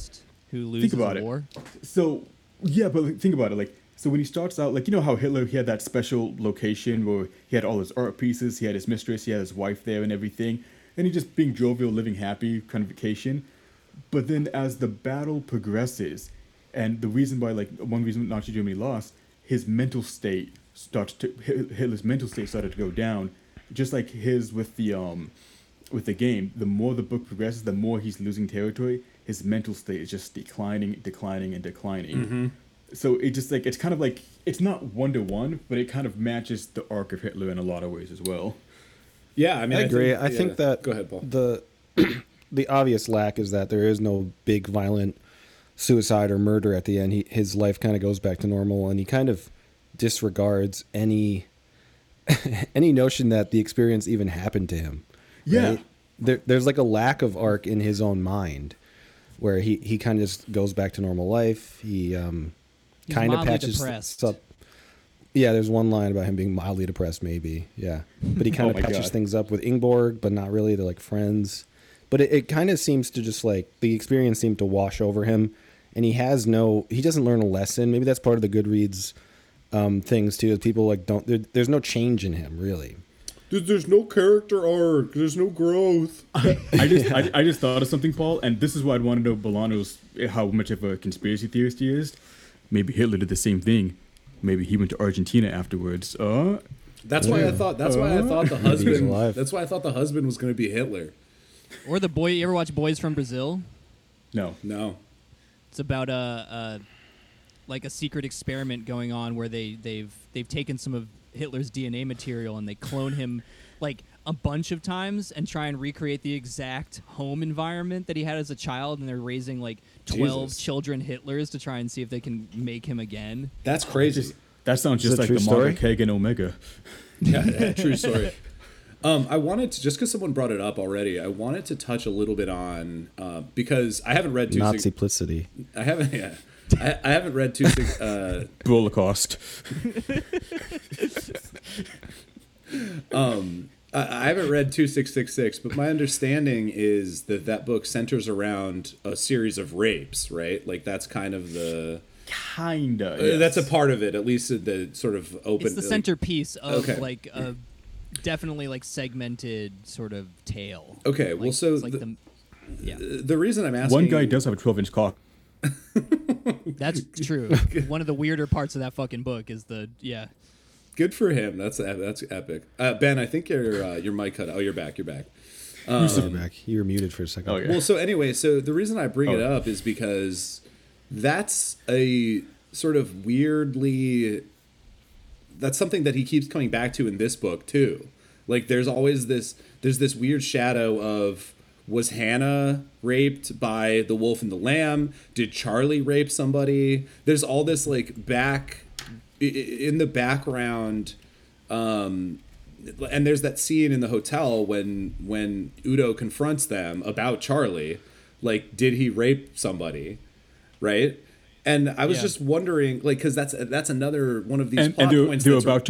Who loses about a it. war? So yeah, but like, think about it. Like, so when he starts out, like you know how Hitler he had that special location where he had all his art pieces, he had his mistress, he had his wife there, and everything, and he just being jovial, living happy, kind of vacation. But then as the battle progresses, and the reason why, like one reason Nazi Germany lost, his mental state starts to Hitler's mental state started to go down, just like his with the um with the game. The more the book progresses, the more he's losing territory. His mental state is just declining, declining, and declining. Mm-hmm. So it just like it's kind of like it's not one to one, but it kind of matches the arc of Hitler in a lot of ways as well. Yeah, I mean, I agree. think- I think that Go ahead, Paul. the the obvious lack is that there is no big violent suicide or murder at the end. He, his life kind of goes back to normal, and he kind of disregards any any notion that the experience even happened to him. Yeah. There, there's like a lack of arc in his own mind, where he he kind of just goes back to normal life. He um kind of patches depressed. up. Yeah, there's one line about him being mildly depressed, maybe. Yeah, but he kind Oh of my patches God. things up with Ingeborg, but not really. They're like friends. But it, it kind of seems to just like the experience seemed to wash over him, and he has no. He doesn't learn a lesson. Maybe that's part of the Goodreads um, things too. People like don't. There, there's no change in him really. There's, there's no character arc. There's no growth. I just I, I just thought of something, Paul, and this is why I'd want to know Bolaño's eh, how much of a conspiracy theorist he is. Maybe Hitler did the same thing. Maybe he went to Argentina afterwards. Uh, That's why I uh, thought. That's why I uh, thought the husband. That's why I thought the husband was going to be Hitler. Or the boy. You ever watch Boys from Brazil? no. No. It's about a, a like a secret experiment going on where they they've they've taken some of Hitler's DNA material and they clone him like a bunch of times and try and recreate the exact home environment that he had as a child and they're raising like 12 Jesus. children Hitlers to try and see if they can make him again. That's crazy. That sounds just like the story? manga Kagan Omega. yeah, yeah, true story. Um, I wanted to just because someone brought it up already. I wanted to touch a little bit on uh, because I haven't read two. Nazi plicity. I haven't. Yeah, I, I haven't read two. Sig- uh, Holocaust. I, I haven't read 2666, but my understanding is that that book centers around a series of rapes, right? Like that's kind of the Kinda. uh, that's a part of it, at least the sort of open. It's the like- centerpiece of Okay. like a definitely like segmented sort of tale. Okay, well, so it's like the- the, yeah, the reason I'm asking One guy does have a 12 inch cock. that's true. One of the weirder parts of that fucking book is the yeah. Good for him. That's that's epic. Uh, ben, I think your uh, your mic cut. out. Oh, you're back. You're back. You're back. You were muted for a second. Oh, yeah. Well, so anyway, so the reason I bring it Oh. up is because that's a sort of weirdly that's something that he keeps coming back to in this book too. Like there's always this there's this weird shadow of was Hannah raped by the wolf and the lamb? Did Charlie rape somebody? There's all this like back in the background um and there's that scene in the hotel when when Udo confronts them about Charlie like did he rape somebody right and I was Yeah. just wondering like cuz that's that's another one of these And, plot and were, points that's about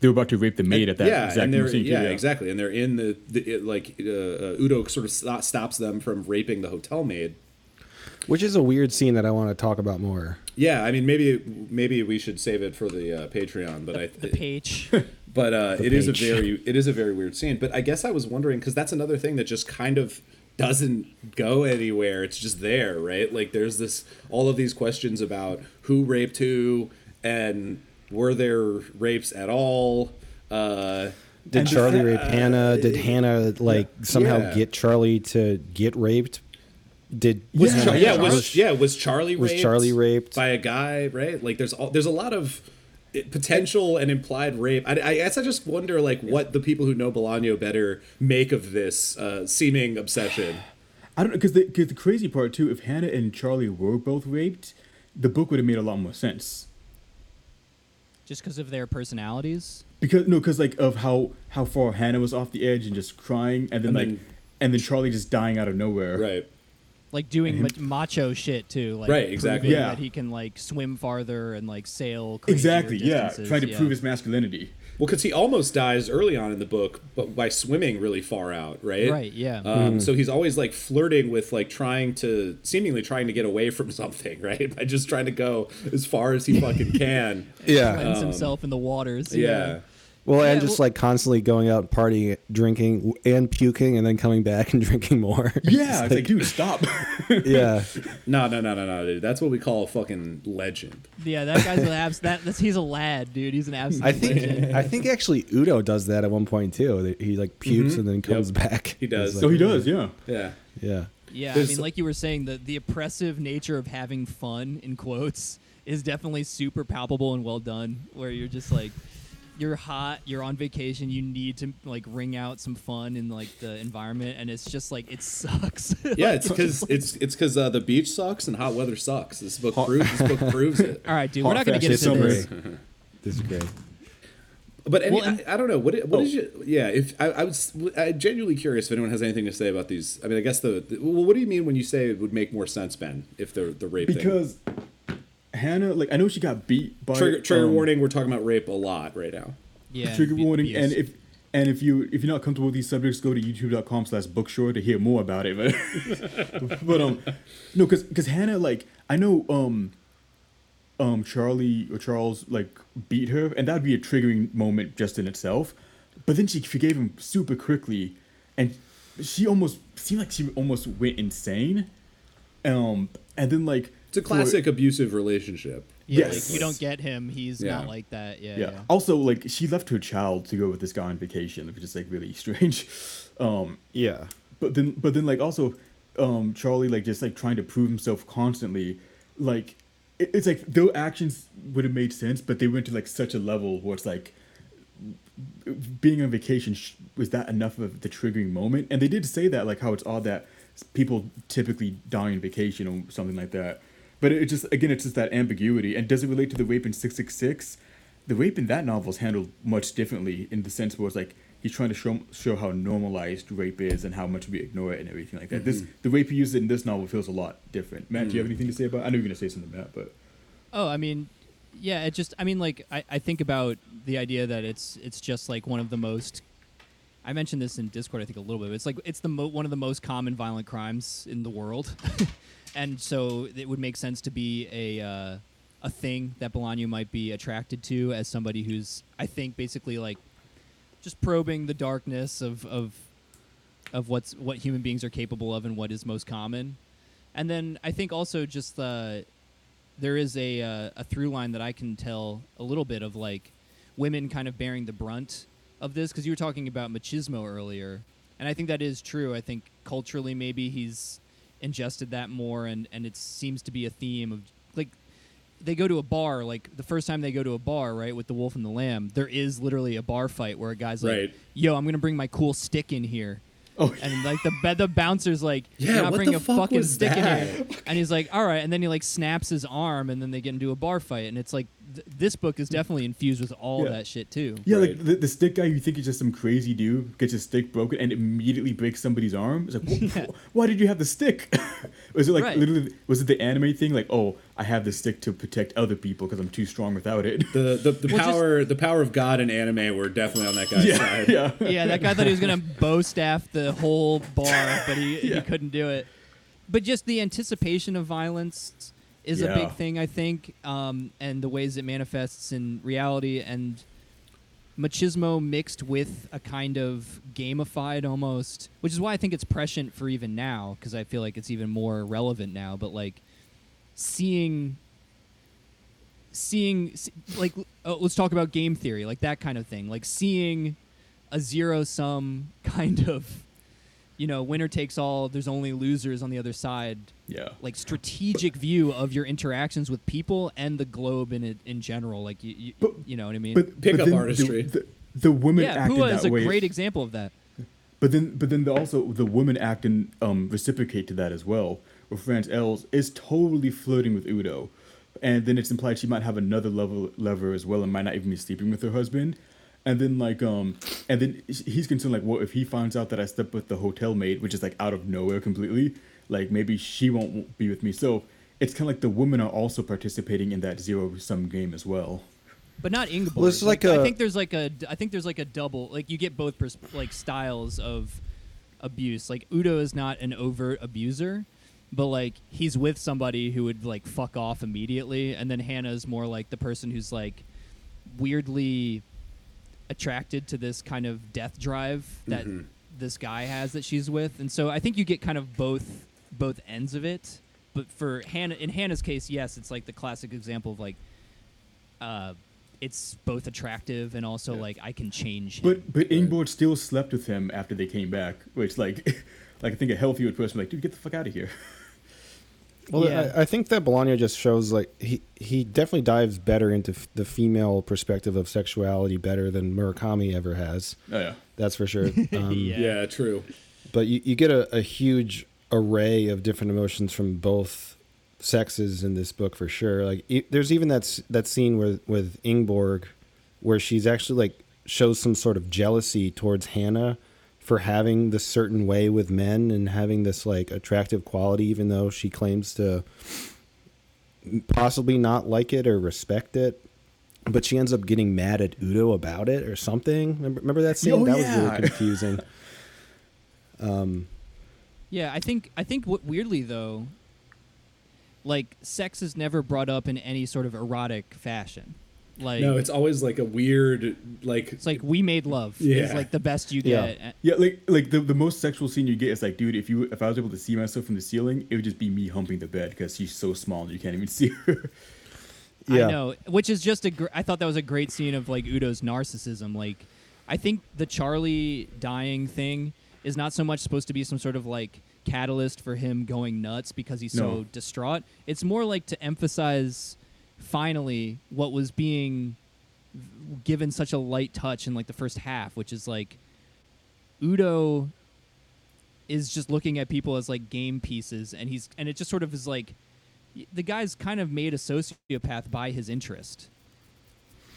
they were about to rape the maid at that yeah, exact and they're scene. too, yeah, exactly, and they're in the, the it, like uh, uh, Udo sort of sto- stops them from raping the hotel maid. Which is a weird scene that I want to talk about more. Yeah, I mean maybe maybe we should save it for the uh, Patreon, but I The page. but uh, The it is a very it is a very weird scene. But I guess I was wondering because that's another thing that just kind of doesn't go anywhere. It's just there, right? Like there's this all of these questions about who raped who and were there rapes at all. Uh, Did And the Charlie fa- rape Hannah? Did Hannah like somehow yeah. get Charlie to get raped? Did was Hannah- Char- yeah, was, was- yeah, was Charlie was raped Charlie raped? by a guy, right? Like there's all there's a lot of eh, potential and implied rape. I, I guess I just wonder like what the people who know Bolaño better make of this uh, seeming obsession. I don't know because the, 'cause the crazy part too, if Hannah and Charlie were both raped, the book would have made a lot more sense. Just because of their personalities. because no, because like of how how far Hannah was off the edge and just crying, and then And like, then- and then Charlie just dying out of nowhere. Right. like doing him- macho shit too, like Right, exactly. Yeah. that he can like swim farther and like sail. Exactly. Yeah, trying to yeah. prove his masculinity. Well, because he almost dies early on in the book, but by swimming really far out, right? Right, yeah. Um, So he's always like flirting with like trying to, seemingly trying to get away from something, right? By just trying to go as far as he fucking can. Yeah. Cleanse himself in the waters. yeah. Well, and just well- like constantly going out partying, drinking, and puking, and then coming back and drinking more. Yeah, it's like, dude, stop. yeah. No, no, no, no, no, dude. That's what we call a fucking legend. Yeah, that guy's an abs. That that's, he's a lad, dude. He's an absolute. I think legend. I think actually Udo does that at one point too. He like pukes and then comes back. Mm-hmm. He does. It's so like- he does, yeah. Yeah. Yeah. Yeah, I mean, like you were saying, the the oppressive nature of having fun in quotes is definitely super palpable and well done. Where you're just like, you're hot, you're on vacation, you need to like wring out some fun in like the environment, and it's just like it sucks. Yeah, it's because it's it's because uh, the beach sucks and hot weather sucks. This book proves this book proves it. All right, dude, Hot we're not gonna get fashion into summer. this. This is great. But any, Well, and- I, I don't know what i- what Oh. is your yeah. If I, I was I'm genuinely curious if anyone has anything to say about these. I mean, I guess the, the well, what do you mean when you say it would make more sense, Ben? If the the rape thing. Because Hannah, like, I know she got beat by trigger trigger um, warning. We're talking about rape a lot right now. Yeah, trigger be- warning, and if and if you if you're not comfortable with these subjects, go to youtube.com slash bookshore to hear more about it. But, but um, no, because because Hannah, like, I know um, um, Charlie or Charles like beat her, and that'd be a triggering moment just in itself. But then she forgave him super quickly, and she almost seemed like she almost went insane. Um, and then like It's a for- classic abusive relationship. yeah, yes. like, you don't get him. He's Yeah. not like that. Yeah, yeah. yeah. Also, like she left her child to go with this guy on vacation, which is like really strange. Um, Yeah. but then, but then, like also, um, Charlie like just like trying to prove himself constantly. Like it, it's like their actions would have made sense, but they went to like such a level where it's like being on vacation was that enough of the triggering moment? And they did say that like how it's odd that people typically die on vacation or something like that. But it just again, it's just that ambiguity. And does it relate to the rape in Six Six Six? The rape in that novel is handled much differently in the sense where it's like he's trying to show show how normalized rape is and how much we ignore it and everything like that. This mm-hmm. the rape he uses in this novel feels a lot different. Matt, do you have mm-hmm. anything to say about? It? I know you're gonna say something, Matt, but Oh, I mean, yeah. It just, I mean, like, I, I think about the idea that it's it's just like one of the most. I mentioned this in Discord, I think a little bit. But it's like it's the mo- one of the most common violent crimes in the world, and so it would make sense to be a uh, a thing that Bolaño might be attracted to as somebody who's, I think, basically like just probing the darkness of of of what's what human beings are capable of and what is most common. And then I think also just the there is a uh, a through line that I can tell a little bit of like women kind of bearing the brunt of this because you were talking about machismo earlier, and I think that is true. I think culturally maybe he's ingested that more, and and it seems to be a theme of like they go to a bar like the first time they go to a bar right with the wolf and the lamb there is literally a bar fight where a guy's like Right. yo i'm gonna bring my cool stick in here Oh, and like the the bouncer's like, Yeah, "You're not bringing the a fuck fucking stick in that? here." And he's like, "All right," and then he like snaps his arm, and then they get into a bar fight, and it's like th- this book is definitely infused with all Yeah. that shit too. Yeah, Right. like the, the stick guy you think is just some crazy dude gets his stick broken and immediately breaks somebody's arm. It's like, "Wh- wh- why did you have the stick? was it like Right. literally? Was it the anime thing? Like, oh, I have the stick to protect other people because I'm too strong without it. The the, the Well, just- power the power of God and anime were definitely on that guy's yeah, side. yeah. yeah, that guy thought he was gonna bow staff the whole bar, but he, he couldn't do it. But just the anticipation of violence is a big thing, I think, um, and the ways it manifests in reality and machismo mixed with a kind of gamified almost, which is why I think it's prescient for even now because I feel like it's even more relevant now. But like seeing seeing se- like oh, let's talk about game theory like that kind of thing like seeing a zero sum kind of you know winner takes all there's only losers on the other side Yeah. like strategic view of your interactions with people and the globe in it in general like you you, But- you know what i mean But Pickup but artistry. The, the, the women yeah act in PUA is a way. great example of that But then, but then the, also the women act and um, reciprocate to that as well. Where Frau Else is totally flirting with Udo, and then it's implied she might have another level lover as well and might not even be sleeping with her husband. And then like um, and then he's concerned like, well, if he finds out that I slept with the hotel maid, which is like out of nowhere completely, like maybe she won't be with me. So it's kind of like the women are also participating in that zero sum game as well. but not Ingeborg. Well, it's like I a- think there's like a I think there's like a double like you get both pers- like styles of abuse. Like Udo is not an overt abuser, but like he's with somebody who would like fuck off immediately, and then Hannah's more like the person who's like weirdly attracted to this kind of death drive that this guy has that she's with, and so I think you get kind of both both ends of it. But for Hannah, in Hannah's case, yes, it's like the classic example of like uh, it's both attractive and also like I can change him. But but Ingeborg still slept with him after they came back, which like like I think a healthier person would be like, dude, get the fuck out of here. Well, Yeah. I, I think that Bolaño just shows like he he definitely dives better into f- the female perspective of sexuality better than Murakami ever has. Oh yeah. That's for sure. Um, Yeah. Yeah, true. But you, you get a, a huge array of different emotions from both sexes in this book for sure. Like e- there's even that that scene with with Ingeborg where she's actually like shows some sort of jealousy towards Hannah for having this certain way with men and having this like attractive quality even though she claims to possibly not like it or respect it. But she ends up getting mad at Udo about it or something. Remember, remember that scene? Oh, that was really confusing. um, Yeah, I think I think what weirdly though, like sex is never brought up in any sort of erotic fashion. Like No, it's always like a weird, like it's like we made love. Yeah. is like the best you Yeah. get. Yeah, like like the, the most sexual scene you get is like, dude, if you if I was able to see myself from the ceiling, it would just be me humping the bed because she's so small and you can't even see her. Yeah. I know, which is just a. Gr- I thought that was a great scene of like Udo's narcissism. Like, I think the Charlie dying thing is not so much supposed to be some sort of like catalyst for him going nuts because he's so distraught. It's more like to emphasize finally what was being given such a light touch in like the first half, which is like Udo is just looking at people as like game pieces, and he's and it just sort of is like the guy's kind of made a sociopath by his interest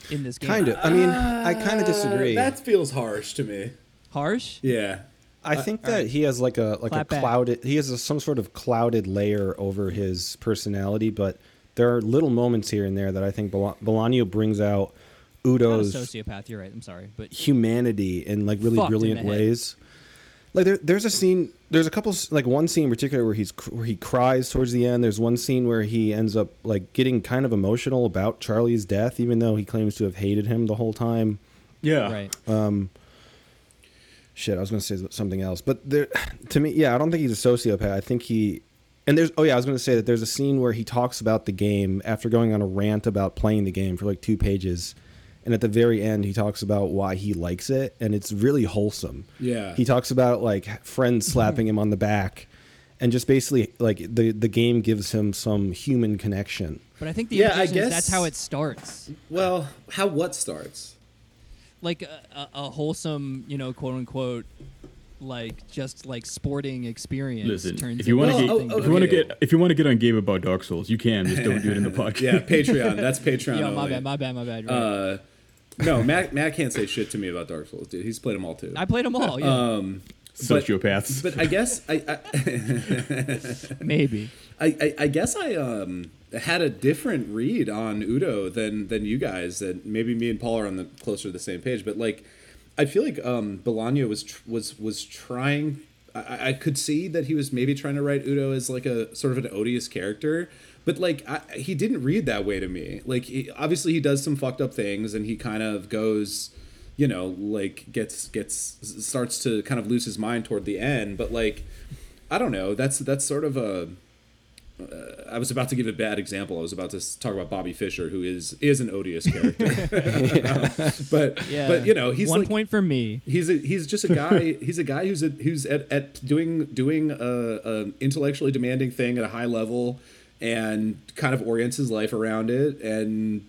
in this game. Kind of. I mean, I kind of uh, disagree. that feels harsh to me. harsh. Yeah. I uh, think that he has like a like Clap a back. clouded. He has a, some sort of clouded layer over his personality, but there are little moments here and there that I think Bol- Bolaño brings out Not a Udo's sociopath. You're right. I'm sorry, but humanity in like really Fucked in brilliant the head. ways. Like there, there's a scene. There's a couple, s- like one scene in particular where he's cr- where he cries towards the end. There's one scene where he ends up like getting kind of emotional about Charlie's death, even though he claims to have hated him the whole time. Yeah. right. Um, shit, I was going to say something else, but there, to me, yeah, I don't think he's a sociopath. I think he, and there's, oh yeah, I was going to say that there's a scene where he talks about the game after going on a rant about playing the game for like two pages, and at the very end, he talks about why he likes it, and it's really wholesome. Yeah. he talks about like friends mm-hmm. slapping him on the back, and just basically like the the game gives him some human connection. But I think the Yeah, I implication is guess- that's how it starts. Well, how what starts? Like a, a, a wholesome, you know, quote unquote, like just like sporting experience. Listen, turns if you want to get oh, if you want to okay. get if you want to get on Gabe about Dark Souls, you can. Just don't do it in the podcast. Yeah, Patreon. That's Patreon. Yo, my only. bad, my bad, my bad. Right. Uh, no, Matt. Matt can't say shit to me about Dark Souls, dude. He's played them all too. I played them all. Yeah, um, Sociopaths. But I guess I, I maybe. I, I, I guess I um had a different read on Udo than than you guys. That maybe me and Paul are on the closer to the same page. But like, I feel like um Bolaño was tr- was was trying. I, I could see that he was maybe trying to write Udo as like a sort of an odious character. But like I, he didn't read that way to me. Like he, obviously he does some fucked up things and he kind of goes you know like gets gets starts to kind of lose his mind toward the end but like i don't know that's that's sort of a Uh, I was about to give a bad example. I was about to talk about Bobby Fischer, who is is an odious character. but Yeah. but you know he's one like, point for me. He's a, he's just a guy. he's a guy who's a, who's at, at doing doing a, a intellectually demanding thing at a high level, and kind of orients his life around it. And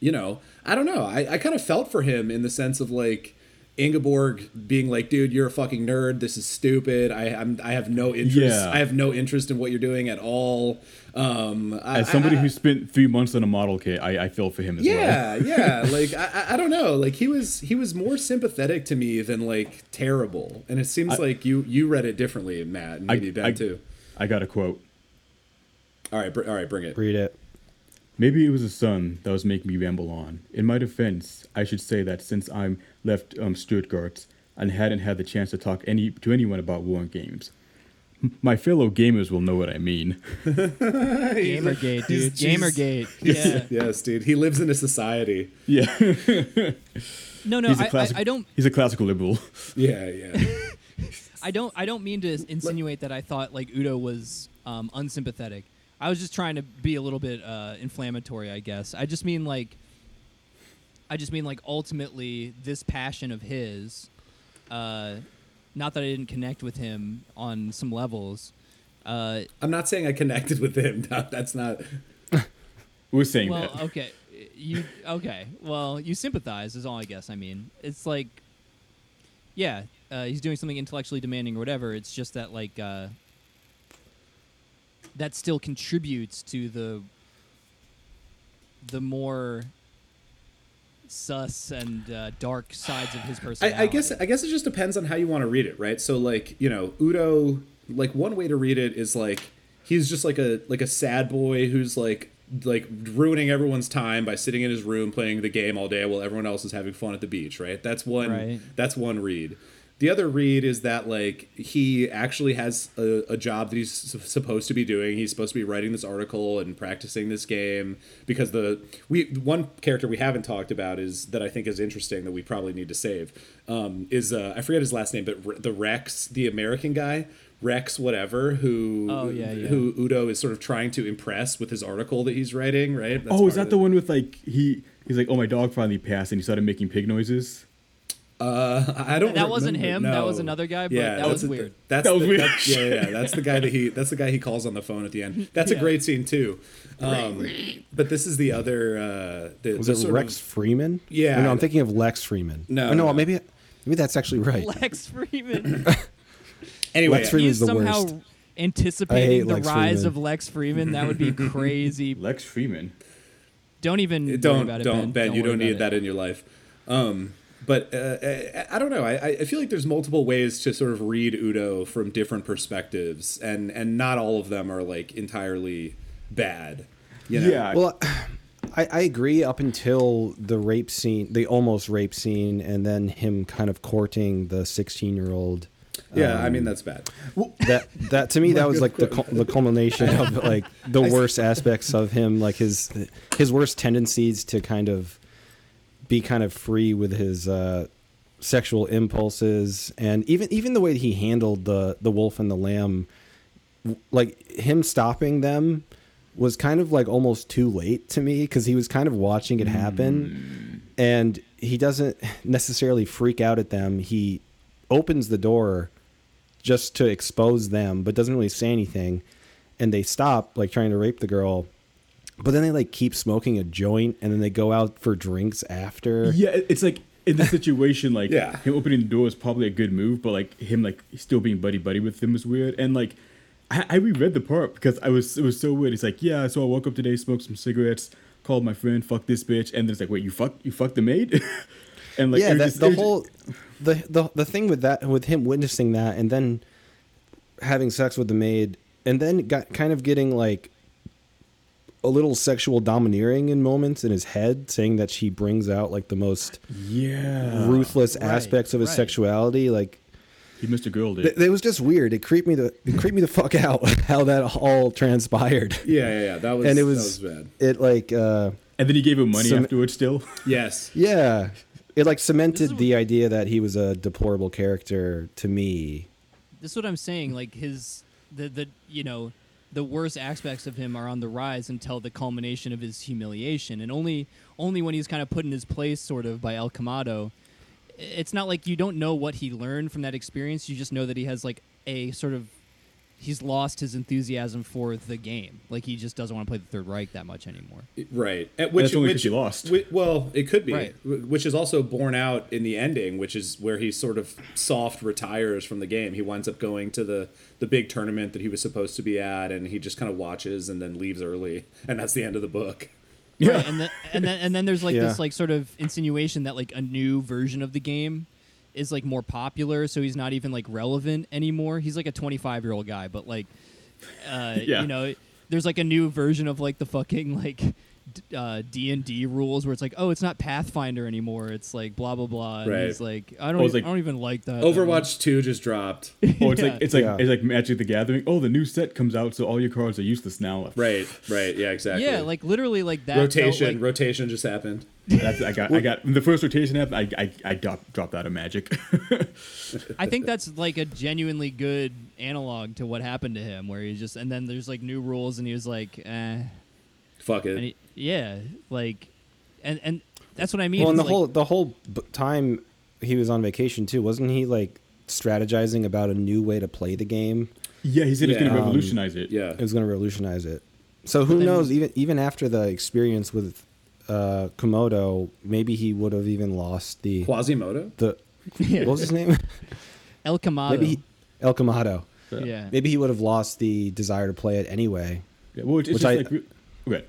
you know, I don't know. I, I kind of felt for him in the sense of like, Ingeborg being like, "Dude, you're a fucking nerd. This is stupid. I I'm, I have no interest. Yeah. I have no interest in what you're doing at all." Um, I- As somebody I- who spent three months on a model kit, I, I feel for him as well. yeah, yeah. Like I, I- I don't know. Like he was he was more sympathetic to me than like terrible. And it seems like you you read it differently, Matt, and maybe Ben I, too. I got a quote. All right, br- all right, bring it. Read it. Maybe it was the sun that was making me ramble on. In my defense, I should say that since I'm left um, Stuttgart and hadn't had the chance to talk any to anyone about war games, my fellow gamers will know what I mean. Gamergate, dude. He's- Gamergate. Yeah. Yes, dude. He lives in a society. yeah, No, no, he's I, a I, classic. I don't. He's a classical liberal. Yeah, yeah. I don't I don't mean to insinuate that I thought like Udo was um, unsympathetic. I was just trying to be a little bit uh, inflammatory, I guess. I just mean like I just mean like ultimately this passion of his uh, not that I didn't connect with him on some levels. Uh, I'm not saying I connected with him. No, that's not. We're saying well, that. okay. You okay. Well, you sympathize is all I guess I mean. It's like yeah, uh, he's doing something intellectually demanding or whatever. It's just that like uh, that still contributes to the the more sus and uh, dark sides of his personality. I, I guess I guess it just depends on how you want to read it, right? So like you know, Udo. Like one way to read it is like he's just like a like a sad boy who's like like ruining everyone's time by sitting in his room playing the game all day while everyone else is having fun at the beach, right? That's one. Right. That's one read. The other read is that like he actually has a, a job that he's s- supposed to be doing. He's supposed to be writing this article and practicing this game because the we one character we haven't talked about is that I think is interesting that we probably need to save um, is uh, I forget his last name, but Re- the Rex, the American guy. Rex, whatever, who Oh, yeah, yeah. who Udo is sort of trying to impress with his article that he's writing, right? That's oh, is that the one with like he? He's like, oh, my dog finally passed, and he started making pig noises. Uh, I don't. That wasn't remember. him, that was another guy, but yeah, that that's was the- weird. That's That was the- weird. that's- yeah, yeah, that's the guy that he. That's the guy he calls on the phone at the end. That's a great scene too. Um, but this is the other. Uh, the, Was the it Rex Of, Freeman? Yeah. Or no, I'm thinking of Lex Freeman. No, Or no, no. maybe maybe that's actually right. Lex Freeman. anyway, Lex he Freeman's is the somehow worst. anticipating the Lex rise Freeman. of Lex Freeman. That would be crazy. Lex Freeman. don't even worry don't about it, don't Ben. Ben. you worry don't need about that in your life. Um, but uh, I, I don't know. I, I feel like there's multiple ways to sort of read Udo from different perspectives, and and not all of them are like entirely bad. You know? Yeah. Well, I, I agree up until the rape scene, the almost rape scene, and then him kind of courting the 16 year old. yeah. I mean that's bad. That that to me that was like the the culmination of like the worst aspects of him, like his his worst tendencies to kind of be kind of free with his uh, sexual impulses, and even even the way that he handled the the wolf and the lamb, like him stopping them was kind of like almost too late to me because he was kind of watching it happen. And he doesn't necessarily freak out at them. He opens the door just to expose them but doesn't really say anything. And they stop like trying to rape the girl but then they like keep smoking a joint and then they go out for drinks after Yeah, it's like in the situation, like Yeah. him opening the door is probably a good move, but like him like still being buddy buddy with him is weird. And like I, I reread the part because I was it was so weird. It's like yeah, so I woke up today, smoked some cigarettes, called my friend, fuck this bitch, and then it's like wait, you fuck you fucked the maid, and like yeah, that, just- the whole the, the the thing with that with him witnessing that and then having sex with the maid and then got kind of getting like a little sexual domineering in moments in his head, saying that she brings out like the most yeah, ruthless right, aspects of his right. sexuality. Like he missed a girl, dude. th- it was just weird. It creeped me the it creeped me the fuck out how that all transpired. Yeah, yeah, yeah. That was And it was, that was bad. it like uh and then he gave him money Some- afterwards. Still, Yes. yeah, it like cemented is the idea that he was a deplorable character to me. This is what I'm saying. Like his the the you know the worst aspects of him are on the rise until the culmination of his humiliation, and only only when he's kind of put in his place, sort of by El Quemado. It's not like you don't know what he learned from that experience. You just know that he has like a sort of he's lost his enthusiasm for the game. Like he just doesn't want to play the Third Reich that much anymore. Right. At which, That's only 'cause which he lost. whi- well, it could be. Right. Which is also borne out in the ending, which is where he sort of soft retires from the game. He winds up going to the the big tournament that he was supposed to be at, and he just kind of watches and then leaves early, and that's the end of the book. Yeah. Right, and then and then and then there's like Yeah. this like sort of insinuation that like a new version of the game is like more popular, so he's not even like relevant anymore. He's like a 25 year old guy, but like, uh, Yeah. you know, there's like a new version of like the fucking like d- uh, D and D rules where it's like, oh, it's not Pathfinder anymore. It's like blah blah blah. And Right. he's like, I don't, Oh, it's e- like- I don't even like that. that. Overwatch Two just dropped. Oh, it's Yeah. like it's like Yeah. it's like Magic the Gathering. Oh, the new set comes out, so all your cards are useless now. Right. Right. Yeah. Exactly. Yeah, like literally like that. felt rotation. like- rotation just happened. That's I got I got the first rotation happened. I I, I dropped dropped out of Magic. I think that's like a genuinely good analog to what happened to him, where he just and then there's like new rules, and he was like, eh, Fuck it. and he, yeah, like, and and that's what I mean. Well, and the like- whole the whole b- time he was on vacation too, wasn't he like strategizing about a new way to play the game? yeah, he said he's Yeah. gonna Um, revolutionize it. yeah. It was going to revolutionize it. So who then- knows? Even even after the experience with uh, Komodo, maybe he would have even lost the Quasimodo. the Yeah. what was his name? El Quemado. maybe he, El Quemado. yeah, Maybe he would have lost the desire to play it anyway. Yeah, well, it's, it's Which just I- like okay.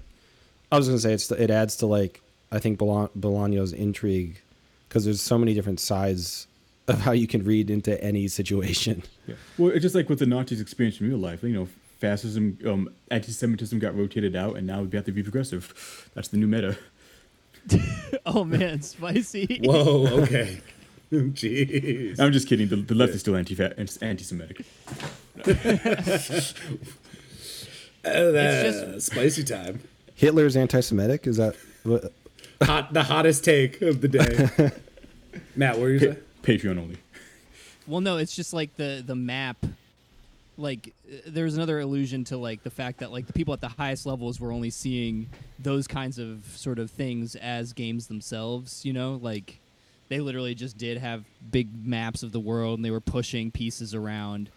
I was going to say it's it adds to like I think Bol- Bolaño's intrigue because there's so many different sides of how you can read into any situation. Yeah. Well, it's just like with the Nazis experience in real life. You know, fascism, um, anti-Semitism got rotated out, and now we have to be progressive. That's the new meta. oh man, spicy. Whoa. Okay. Jeez. I'm just kidding. The, the left is still anti anti-Semitic. Uh, that- just- spicy time. Hitler's anti-Semitic. Is that what? Hot. The hottest take of the day. Matt, what were you saying? Patreon only. Well, no, it's just like the the map. Like, uh, there's another allusion to like the fact that like the people at the highest levels were only seeing those kinds of sort of things as games themselves. You know, like they literally just did have big maps of the world and they were pushing pieces around,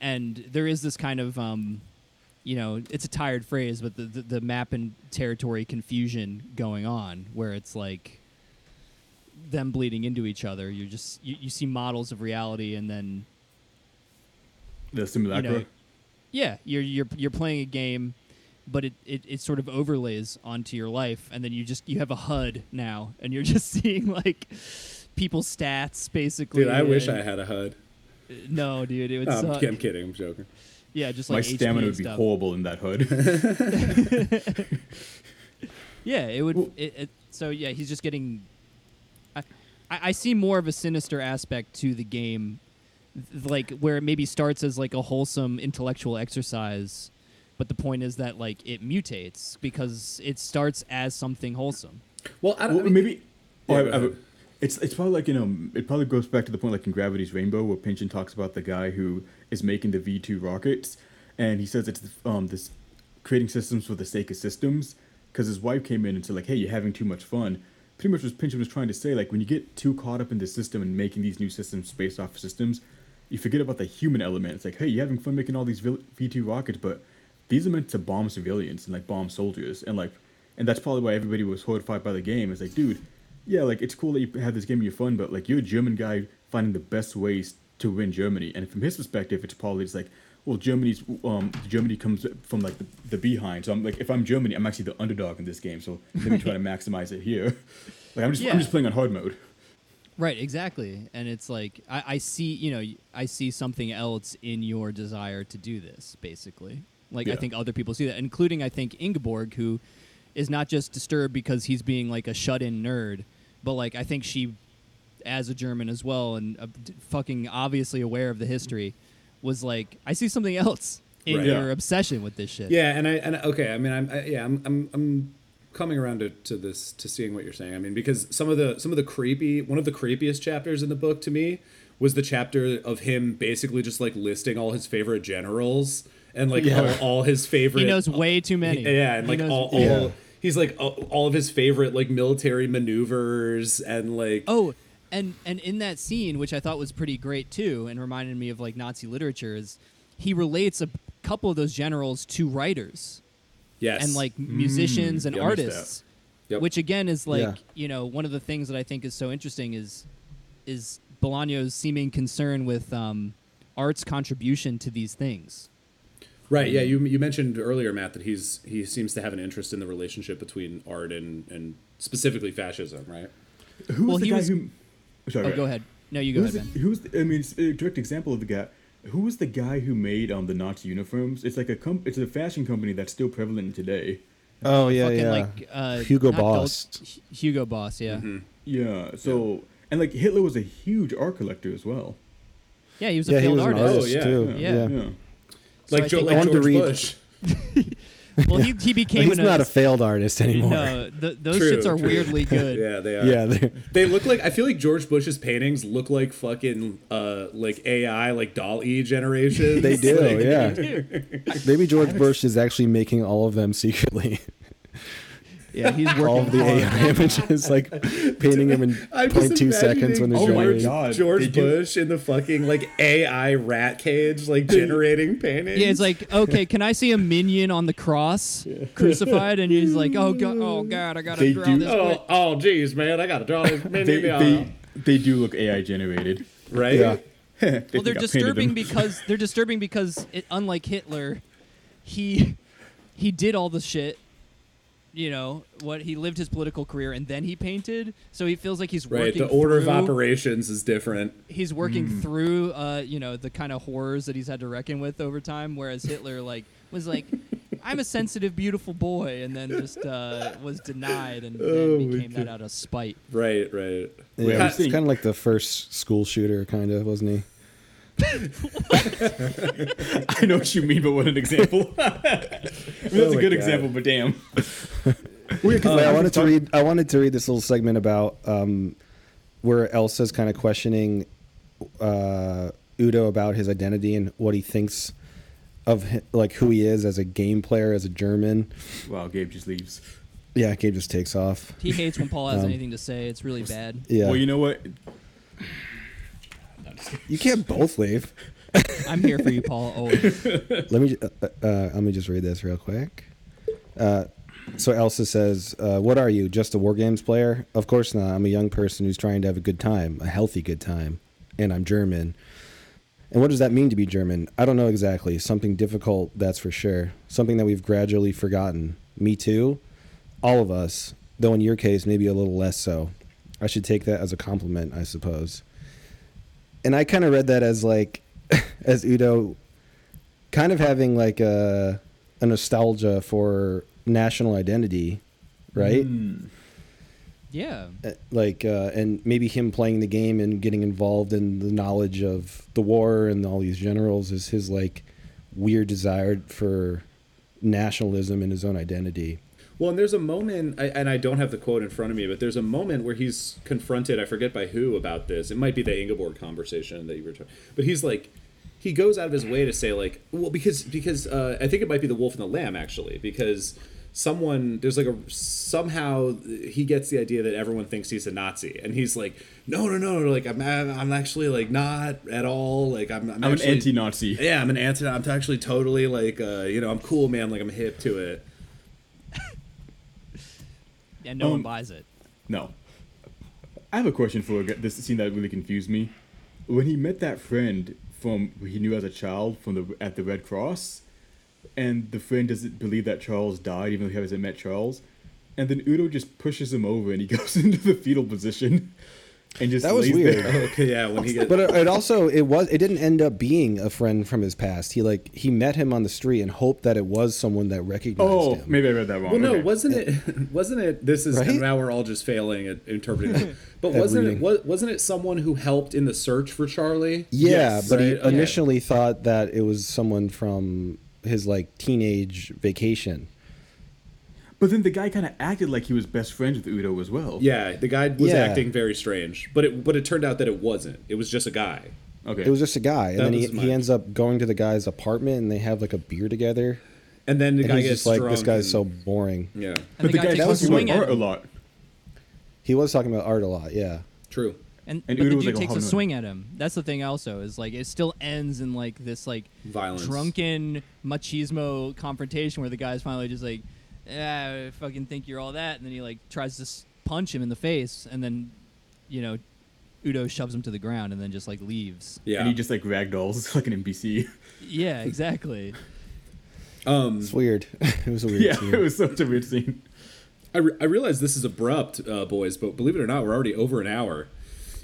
and there is this kind of um, you know, it's a tired phrase, but the, the the map and territory confusion going on where it's like them bleeding into each other. You just you, you see models of reality, and then The simulacra. you know, yeah, you're you're you're playing a game, but it, it it sort of overlays onto your life, and then you just you have a HUD now, and you're just seeing like people's stats basically. Dude, I wish I had a HUD. No, dude, it would suck. I'm kidding. I'm joking. Yeah, just My like HP stamina and would be stuff. horrible in that HUD. Yeah, it would. Well- it, it, so yeah, he's just getting. I, I I see more of a sinister aspect to the game, like where it maybe starts as like a wholesome intellectual exercise, but the point is that like it mutates because it starts as something wholesome. Well, I don't. well, I mean, maybe. Yeah, oh, I- go I- it's it's probably like you know it probably goes back to the point like in Gravity's Rainbow where Pynchon talks about the guy who is making the V two rockets, and he says it's um this creating systems for the sake of systems because his wife came in and said like hey you're having too much fun. Pretty much what Pynchon was trying to say like when you get too caught up in the system and making these new systems based off of systems, you forget about the human element. It's like hey you're having fun making all these V two rockets, but these are meant to bomb civilians and like bomb soldiers and like and that's probably why everybody was horrified by the game. It's like, dude, yeah, like it's cool that you have this game and you're fun, but like you're a German guy finding the best ways to win Germany. And from his perspective, it's probably just like, well, Germany's um Germany comes from like the, the behind. So I'm like, if I'm Germany, I'm actually the underdog in this game. So let me try to maximize it here. Like I'm just Yeah. I'm just playing on hard mode. Right, exactly. And it's like I, I see, you know, I see something else in your desire to do this, basically. Like I think other people see that, including I think Ingeborg, who is not just disturbed because he's being like a shut-in nerd, but like I think she, as a German as well, and uh, d- fucking obviously aware of the history, was like, I see something else in Right. your Yeah. obsession with this shit. Yeah, and I and okay, I mean, I'm I, yeah, I'm I'm I'm coming around to, to this to seeing what you're saying. I mean, because some of the some of the creepy one of the creepiest chapters in the book to me was the chapter of him basically just like listing all his favorite generals and like Yeah. all, all his favorite He knows way too many. yeah, and like knows- all, all Yeah. he's like all, all of his favorite like military maneuvers and like Oh, and and in that scene, which I thought was pretty great too, and reminded me of like Nazi literature, is he relates a couple of those generals to writers Yes. and like musicians and yeah, I missed artists, Yep. which again is like Yeah. you know one of the things that I think is so interesting is is Bolaño's seeming concern with um, art's contribution to these things. Right. Yeah. You you mentioned earlier, Matt, that he's he seems to have an interest in the relationship between art and and specifically fascism. Right. Who was Well, the he guy was- who? Sorry, Oh, go ahead. No, you go Who's ahead, the, Ben. who's the, I mean, it's a direct example of the guy. Who was the guy who made um the Nazi uniforms? It's like a com- It's a fashion company that's still prevalent today. Oh yeah, Fucking yeah. like uh, Hugo not Dol- Boss. Hugo Boss, yeah, Mm-hmm. Yeah. So and like Hitler was a huge art collector as well. yeah. He was a yeah, he failed was an artist. artist Oh, yeah. too. Yeah. Yeah. Yeah. So like I Jo- think- like I to George read- Bush. Well, he, he became he's an, not a failed artist anymore. No, th- those True, shits are true. weirdly good. Yeah, they are. Yeah, they're- They look like I feel like George Bush's paintings look like fucking uh like AI like doll E generation. they do. Like, yeah. Maybe George Bush is actually making all of them secretly. Yeah, he's working of the. AI images, like painting him in I'm 0.2 seconds when they're imagining- Oh my generating. God. George They do- Bush in the fucking like AI rat cage, like generating paintings. Yeah, it's like, okay, can I see a minion on the cross crucified? And he's like, oh god, oh god, I gotta They draw do- this. oh, quick. oh, geez, man, I gotta draw this They, they, they do look AI generated. right? Yeah. They Well, they're disturbing because they're disturbing because it, unlike Hitler, he he did all the shit. You know what? He lived his political career and then he painted. So he feels like he's Right. working. The order of operations is different. he's working Hmm. through uh you know the kind of horrors that he's had to reckon with over time whereas hitler like was like i'm a sensitive beautiful boy and then just uh was denied and Oh, then became that out of spite Right, right. Yeah, I'm it's kind of like the first school shooter, kind of, wasn't he? I know what you mean, but what an example. I mean, that's Oh a good God. example, but damn. Wait, I wanted to read. I wanted to read this little segment about um, where Elsa's kind of questioning uh, Udo about his identity and what he thinks of hi- like who he is as a game player, as a German. Wow, Gabe just leaves. Yeah, Gabe just takes off. he hates when paul has Um, anything to say it's really bad Yeah, Well, you know what? You can't both leave. i'm here for you paul always Let me uh, uh, uh, let me just read this real quick. Uh, so Elsa says, uh, "What are you? Just a war games player? Of course not. I'm a young person who's trying to have a good time, a healthy good time, and I'm German. And what does that mean to be German? I don't know exactly. Something difficult, that's for sure. Something that we've gradually forgotten. Me too. All of us. Though in your case, maybe a little less so. I should take that as a compliment, I suppose." And I kind of read that as like, as Udo kind of having like a, a nostalgia for national identity, right? Hmm. yeah Uh, Like, uh, and maybe him playing the game and getting involved in the knowledge of the war and all these generals is his like weird desire for nationalism and his own identity. Well, and there's a moment, and I don't have the quote in front of me, but there's a moment where he's confronted. I forget by who about this. It might be the Ingeborg conversation that you were talking. But he's like, he goes out of his way to say like, well, because because uh, I think it might be the Wolf and the Lamb actually, because someone there's like a somehow he gets the idea that everyone thinks he's a Nazi, and he's like, no, no, no, like I'm I'm actually like not at all. Like I'm I'm, I'm actually, an anti-Nazi. Yeah, I'm an anti. I'm actually totally like, uh, you know, I'm cool, man. Like I'm hip to it. And no one Um, buys it No. I have a question for this scene that really confused me. When he met that friend from he knew as a child from the at the Red Cross, and the friend doesn't believe that Charles died, even though he hasn't met Charles, and then Udo just pushes him over and he goes into the fetal position, and just That was weird. there. Okay, yeah. When he gets But it, it also it was it didn't end up being a friend from his past. He like he met him on the street and hoped that it was someone that recognized Oh, him. Oh, maybe I read that wrong. Well, no, Okay. wasn't it? Wasn't it? This is Right? and now we're all just failing at interpreting. But At wasn't it? reading. wa- Wasn't it someone who helped in the search for Charlie? Yeah, Yes, but he okay. initially thought that it was someone from his like teenage vacation. But then the guy kind of acted like he was best friends with Udo as well. Yeah, the guy was Yeah. acting very strange, but it but it turned out that it wasn't. It was just a guy. Okay. It was just a guy, and That then he, was my- he ends up going to the guy's apartment, and they have like a beer together. And then the And guy he's gets just like, drunk "This guy's and- so boring." yeah, and but the guy takes that was talking about at art a him. lot. He was talking about art a lot, yeah. true. And, And but Udo the was dude like, takes "Oh, a no." swing at him. That's the thing. Also, is like it still ends in like this like Violence. drunken machismo confrontation where the guy's finally just like, "Ah, I fucking think you're all that," and then he like tries to s- punch him in the face, and then, you know, Udo shoves him to the ground and then just like leaves. Yeah. And he just like ragdolls like an NPC. Yeah, exactly. um, It's weird. it was a weird yeah, scene. it was such a weird scene. I, re- I realize this is abrupt, uh, boys, but believe it or not, we're already over an hour.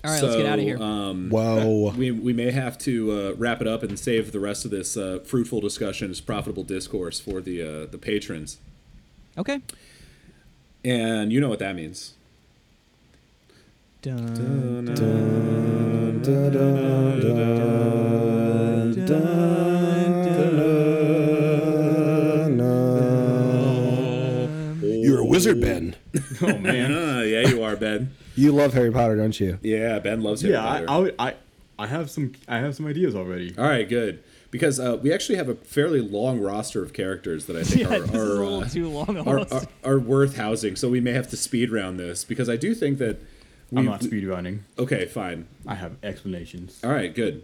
All right, let's get out of here. Um, Whoa. we, we may have to uh, wrap it up and save the rest of this uh, fruitful discussion as profitable discourse for the uh, the patrons. Okay. And you know what that means. Dun, You're a wizard, Ben. Oh man. Uh, yeah, you are, Ben. You love Harry Potter, don't you? Yeah, Ben loves Harry yeah, I, Potter. I, I I have some I have some ideas already. All right, good. Because uh, we actually have a fairly long roster of characters that I think Yeah, are, this is a are, uh, too long are, are, are worth housing. So we may have to speed round this because I do think that we. I'm not speed running. Okay, fine. I have explanations. All right, good.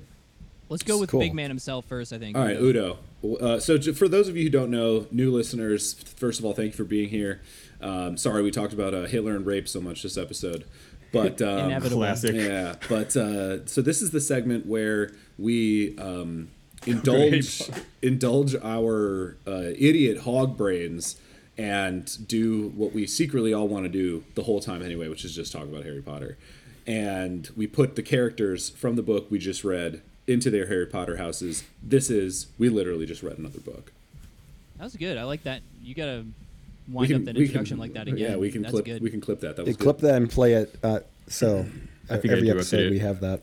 Let's go with Cool. Big Man himself first. I think. All right, Udo. Uh, so j- for those of you who don't know, new listeners, first of all, thank you for being here. Um, sorry we talked about uh, Hitler and rape so much this episode, but um, Inevitable. Classic. yeah. But uh, so this is the segment where we um, indulge indulge our uh, idiot hog brains and do what we secretly all want to do the whole time anyway, which is just talk about Harry Potter. And we put the characters from the book we just read into their Harry Potter houses. This is we literally just read another book. That was good. I like that. You gotta wind can- up that we introduction can- like that again. Yeah, we can That's clip. good. We can clip that. That They was clip good. that and play it. Uh, so I every episode we have that.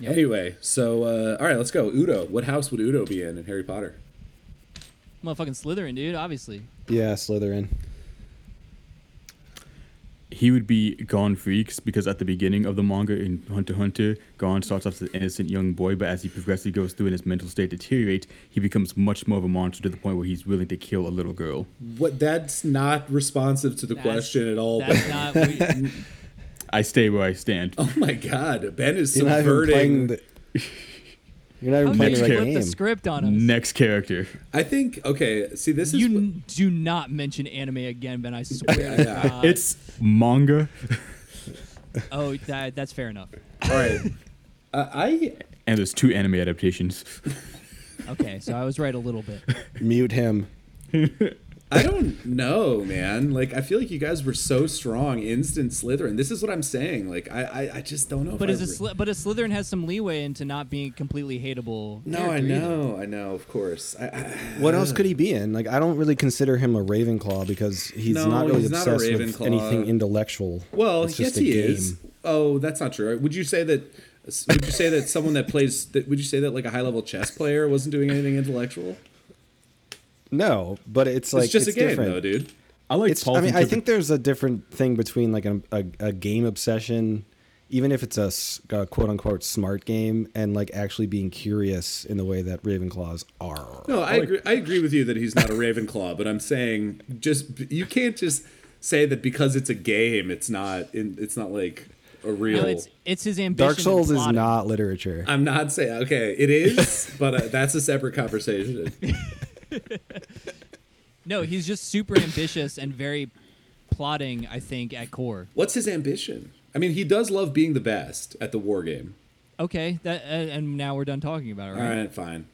Yep. Anyway, so uh, all right, let's go. Udo, what house would Udo be in in Harry Potter? Motherfucking Slytherin, dude. Obviously. Yeah, Slytherin. He would be Gon Freecss because at the beginning of the manga in Hunter x Hunter, Gon starts off as an innocent young boy, but as he progressively goes through and his mental state deteriorates, he becomes much more of a monster to the point where he's willing to kill a little girl. What? That's not responsive to the That's- question at all. That's Ben. not. We, I stay where I stand. Oh my God, Ben is You're not even playing subverting. the. You're not even how playing the you right flip the script on us? Next character. I think. Okay, see, this is. You n- do not mention anime again, Ben. I swear to Yeah. God. It's manga oh, that, that's fair enough. all right. Uh, I and there's two anime adaptations. Okay, so I was right a little bit. Mute him. I don't know, man. Like I feel like you guys were so strong, instant Slytherin. This is what I'm saying. Like I, I, I just don't know. But if is I a Sly- but a Slytherin has some leeway into not being completely hateable. No, I character either. know, I know. Of course. I, I, What else uh, could he be in? Like, I don't really consider him a Ravenclaw because he's No, not really he's not a obsessed with anything intellectual. Well, It's yes, a he game. is. Oh, that's not true. Would you say that? Would you say that someone that plays? That, would you say that like a high level chess player wasn't doing anything intellectual? No, but it's like it's just a game, different. though, dude. I like It's, Paul's I mean, I think there's a different thing between like a, a, a game obsession, even if it's a quote unquote smart game, and like actually being curious in the way that Ravenclaws are. No, I agree. I agree with you that he's not a Ravenclaw, but I'm saying just you can't just say that because it's a game, it's not. It's not like a real. No, it's it's his ambition. Dark Souls is not literature. I'm not saying okay, it is, but uh, that's a separate conversation. No, he's just super ambitious and very plotting. I think at core. What's his ambition? I mean, he does love being the best at the war game. Okay, that uh, and now we're done talking about it, All right? right, fine.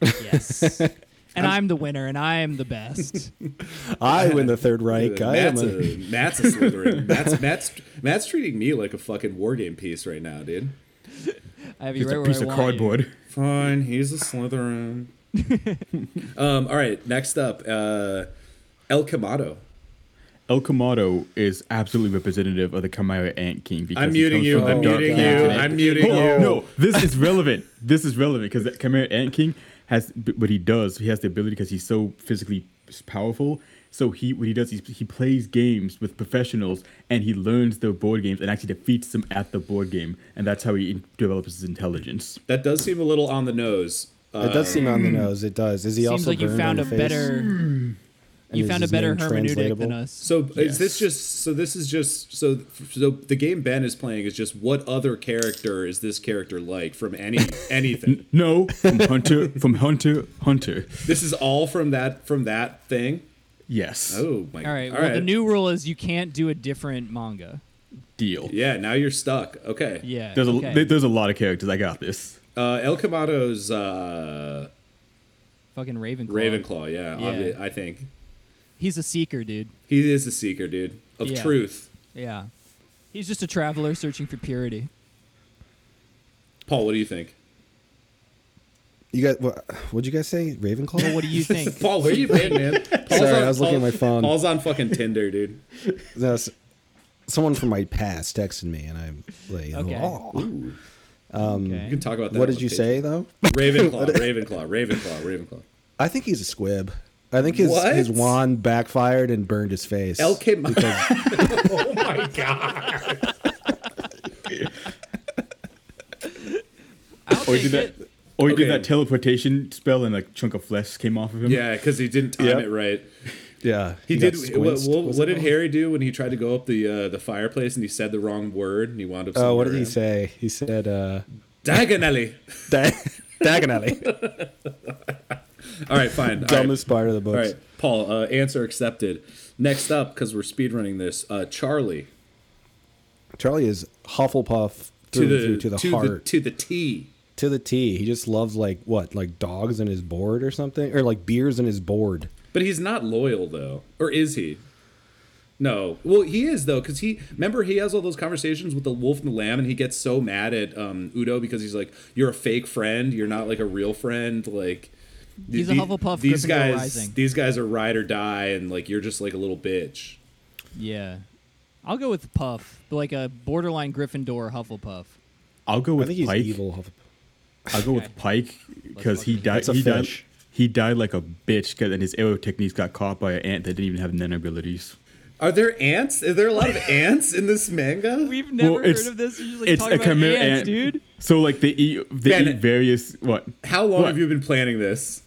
Yes. and I'm the winner, and I am the best. I win the Third Reich. I am Matt's a, a, Matt's a Slytherin. Matt's, Matt's, Matt's treating me like a fucking war game piece right now, dude. I have you Just right a where piece I of want you. cardboard. Fine, he's a Slytherin. um, all right, next up, uh, El Quemado. El Quemado is absolutely representative of the Chimera Ant King. Because I'm muting you. I'm muting you. I'm muting you. No, this is relevant. This is relevant because the Chimera Ant King has what he does. He has the ability because he's so physically powerful. So he what he does is he plays games with professionals and he learns the board games and actually defeats them at the board game, and that's how he develops his intelligence. That does seem a little on the nose. It does seem on the um, nose. It does. Is he Seems also like you burned found a on the face? better. And You is found a his better name hermeneutic than translatable? us. So is this just so this is just so so the game Ben is playing is just what other character is this character like from any anything? No, from Hunter, from Hunter, Hunter. this is all from that from that thing. Yes. Oh my! All right. All well, the new rule is you can't do a different manga. Deal. Yeah, now you're stuck. Okay. Yeah. There's a okay. there- there's a lot of characters. I got this. Uh, El Quemado's uh, Fucking Ravenclaw. Ravenclaw. Yeah, Yeah. obvi- I think He's a seeker, dude. he is a seeker, dude, of Yeah. truth. Yeah. He's just a traveler searching for purity. Paul, what do you think? You guys, what? What'd you guys say? Ravenclaw. Well, what do you think? Paul, where are you been, man? Paul's Sorry, on- I was looking at my phone. Paul's on fucking Tinder, dude. That's- someone from my past texted me, and I'm like, Okay. oh. Um, okay. You can talk about that. What did you the say though? Ravenclaw, Ravenclaw, Ravenclaw, Ravenclaw. I think he's a squib. I think his What? his wand backfired and burned his face. El Cam- because oh my god! I'll Or did that, it. or he Okay. did that teleportation spell and a chunk of flesh came off of him. Yeah, because he didn't time Yep. it right. Yeah, He, got did. What, what, what did? Harry do when he tried to go up the uh, the fireplace and he said the wrong word and he wound up? Oh, what did he say? He said uh, Diagonally. di- diagonally. All right, fine. All right. Dumbest part of the book. All right, Paul. Uh, answer accepted. Next up, because we're speedrunning this, uh, Charlie Charlie is Hufflepuff to through the and through to the to heart, the to the T. to the T. He just loves like what, like dogs in his board or something, or like beers in his board. But he's not loyal though, or is he? No. Well, he is though, because he remember he has all those conversations with the wolf and the lamb, and he gets so mad at um, Udo because he's like, "You're a fake friend. You're not like a real friend." Like He's a Hufflepuff, These Gryffindor guys, Rising. these guys are ride or die, and like you're just like a little bitch. Yeah. I'll go with Puff, like a borderline Gryffindor Hufflepuff. I'll go with I with think he's evil. Hufflepuff. I'll go with Pike because he died. It's a He died. Fish. He died like a bitch because and his arrow techniques got caught by an ant that didn't even have nen abilities. Are there ants? Is there a lot of ants in this manga? We've never it's- heard of this. You're just like it's talking a about chimera ants, ant. dude. So like they eat they Ben- eat various what? How long What? have you been planning this?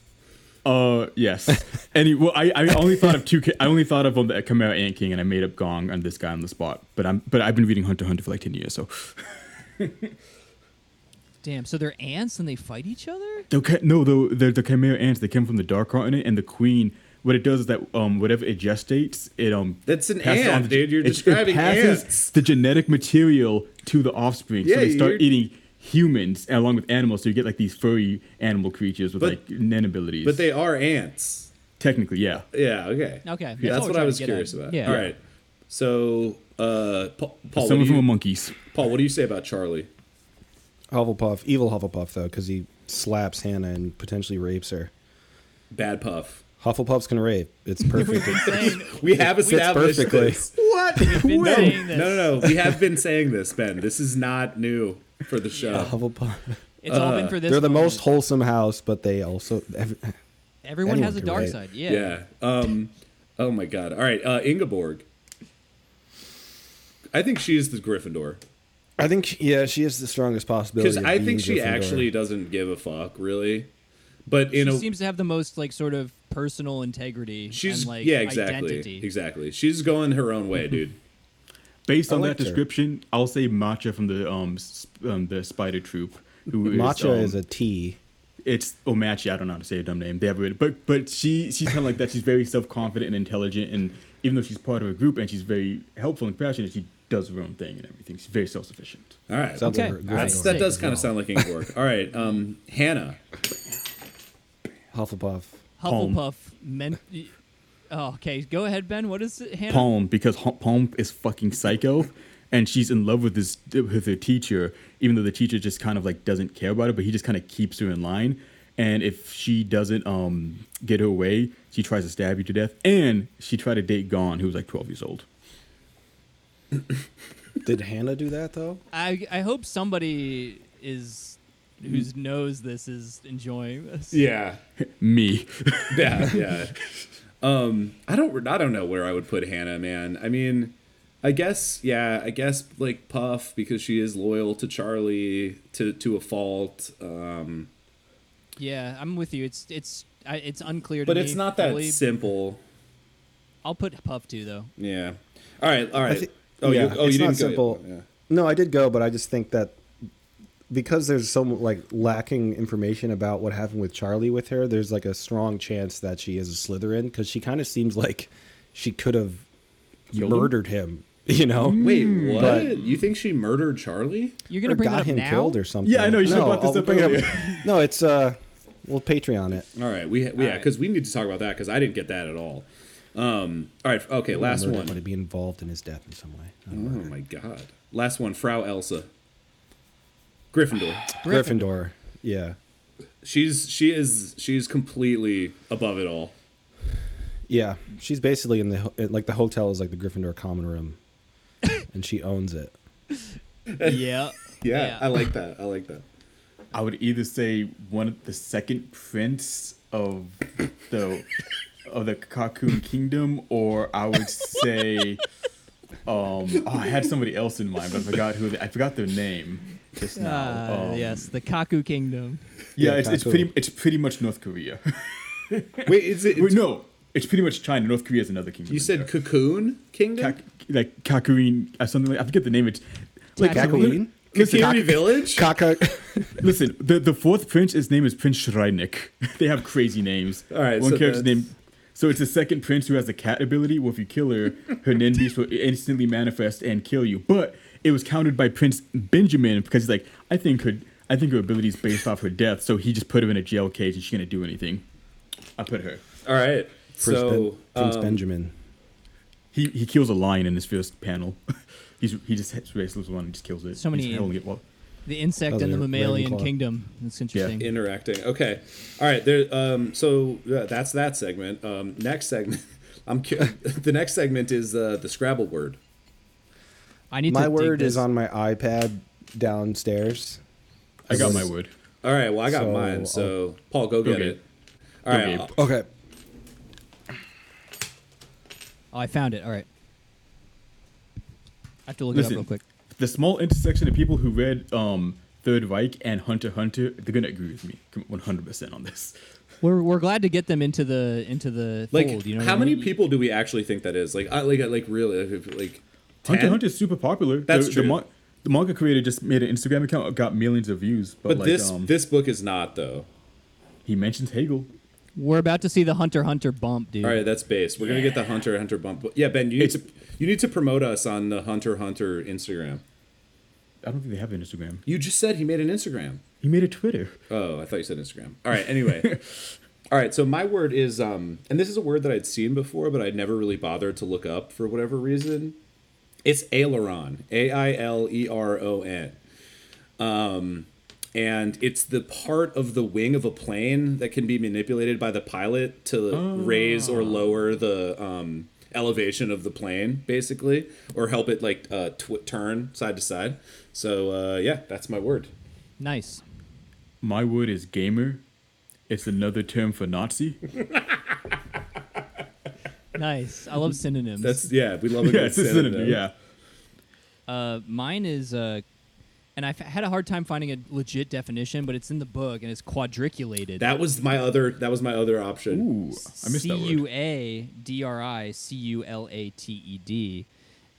Uh yes. and he, well, I, I only thought of two. I only thought of um, the Chimera Ant King, and I made up Gong on this guy on the spot. But I'm but I've been reading Hunter Hunter for like ten years. So Damn, so they're ants and they fight each other? okay, no, the the, the Chimera ants they come from the Dark Continent, and the Queen. What it does is that um whatever it gestates, it um That's an passes ant, the- dude. You're it- it describing passes ants. the genetic material to the offspring, Yeah, so they start eating humans along with animals. So you get like these furry animal creatures with But- like nen abilities. But they are ants. technically, yeah. Yeah. Okay. Okay, Yeah, that's we're what I was curious at. about. Yeah. All right. So, uh, Paul, Paul, what Some of them you- are monkeys. Paul, what do you say about Charlie? Hufflepuff, evil Hufflepuff though, because he slaps Hannah and potentially rapes her. Bad puff. Hufflepuffs can rape. It's perfect. Saying- We have established perfectly. this. What? been no, saying this. no, no, no. We have been saying this, Ben. This is not new for the show. Hufflepuff. It's all been for this. They're the moment. most wholesome house, but they also. ev- Everyone has a dark rape. side. Yeah. Yeah. Um. Oh my God. All right. Uh, Ingeborg. I think she is the Gryffindor I think, yeah, she is the strongest possibility. because I think she Gryffindor. actually doesn't give a fuck, really. But in She a seems to have the most like sort of personal integrity. she's and, like, yeah exactly identity. exactly she's going her own way, dude. Based on liked that her. description, I'll say Matcha from the um, sp- um the Spider Troop. Who is, Matcha um, is a T. it's Omachi. I don't know how to say a dumb name. They have it, but but she she's kind of like that. She's very self confident and intelligent, and even though she's part of a group and she's very helpful and passionate, she does her own thing and everything. She's very self sufficient. All right. Sounds Okay. like a That's, that does kind of sound like Ingeborg. All right, um, Hannah. Hufflepuff. Palm. Hufflepuff meant. Oh, okay. Go ahead, Ben. What is it? Hannah? Palm because H- Palm is fucking psycho, and she's in love with this with her teacher, even though the teacher just kind of like doesn't care about it, but he just kind of keeps her in line. And if she doesn't um get her way, she tries to stab you to death. And she tried to date Gon, who was like twelve years old. Did Hannah do that though? I I hope somebody is whose knows this is enjoying this. Yeah. Me. Yeah, yeah. um, I don't, I don't know where I would put Hannah, man. I mean, I guess, yeah, I guess like Puff because she is loyal to Charlie to to a fault. Um, Yeah, I'm with you. It's it's I, it's unclear to but me. it's not that fully. simple. I'll put Puff too though. Yeah. All right. All right. thi- oh, yeah, you, oh, it's you not didn't go. simple. Yeah. No, I did go, but I just think that because there's so like lacking information about what happened with Charlie with her, there's like a strong chance that she is a Slytherin because she kind of seems like she could have Killed him? murdered him. You know, Wait, what? But- you think she murdered Charlie? You're gonna bring got that up him now? killed or something. Yeah, I know, you should've no, brought this I'll up bring it earlier. no, it's uh, we'll Patreon it. All right. We, we yeah, right. because we need to talk about that because I didn't get that at all. Um. All right. Okay. Last Murder, one. Want to be involved in his death in some way? I don't know. Oh my god. Last one. Frau Elsa. Gryffindor. Gryffindor. Yeah, She's she is she's completely above it all. yeah. She's basically in the like the hotel is like the Gryffindor common room, and she owns it. yeah. Yeah, I like that. I like that. I would either say one of the second prince of the of the Cocoon Kingdom, or I would say, um, oh, I had somebody else in mind, but I forgot who. They, I forgot their name just now. Ah, Um, yes, the Kaku Kingdom. yeah, Yeah, it's, it's pretty it's pretty much North Korea. Wait, is it? Wait, no, it's pretty much China. North Korea is another kingdom. You said there. Cocoon Kingdom? Kak- like Kakuin, uh, something like I forget the name. It's like Kakooin? Listen, Kakiri Village? Kaka. Listen, the the fourth prince, his name is Prince Shreinik. they have crazy names. All right, one so character's name. So it's the second prince who has the cat ability. Well, if you kill her, her Ninbeast will instantly manifest and kill you. But it was countered by Prince Benjamin because he's like, I think her, I think her ability is based off her death. So he just put her in a jail cage and she's gonna do anything. I put her. All right. Prince, so ben, Prince um, Benjamin. He he kills a lion in his first panel. He's he just hits races one and just kills it. So many- He's holding it well. The insect Oh, and the the mammalian kingdom. That's interesting. Yeah. interacting. Okay. All right. There. Um. So yeah, that's that segment. Um. Next segment. I'm. cu- the next segment is uh, the Scrabble word. I need My to word is on my iPad downstairs. I got my This- word. All right. Well, I got So, mine. So Paul, go, Go get Gabe. it. All Go right. Okay. Oh, I found it. All right. I have to look it up real quick. The small intersection of people who read um, Third Reich and Hunter Hunter, they're gonna agree with me 100 percent on this. We're, we're glad to get them into the into the Like, fold. You know, how what I many mean? people do we actually think that is? Like, I, like, like, really, like, like Hunter Hunter is super popular. That's the, true. The, mon- the manga creator just made an Instagram account, got millions of views. But, But like, this um, this book is not though. he mentions Hegel. We're about to see the Hunter Hunter bump, dude. All right, that's base. We're gonna get the Hunter Hunter bump. Yeah, Ben, you need It's- to you need to promote us on the Hunter Hunter Instagram. I don't think they have an Instagram. You just said he made an Instagram. He made a Twitter. Oh, I thought you said Instagram. All right. Anyway, all right. So my word is, um, and this is a word that I'd seen before, but I'd never really bothered to look up for whatever reason. It's aileron. A I L E R O N. Um, and it's the part of the wing of a plane that can be manipulated by the pilot to raise or lower the um, elevation of the plane, basically, or help it like uh, tw- turn side to side. So uh, yeah, that's my word. Nice. My word is gamer. It's another term for Nazi. Nice. I love synonyms. That's yeah, we love a yeah, good it's synonym. synonym. Yeah. Uh, mine is, uh, and I've had a hard time finding a legit definition, but it's in the book and it's quadriculated. That was my other. That was my other option. Ooh, I missed C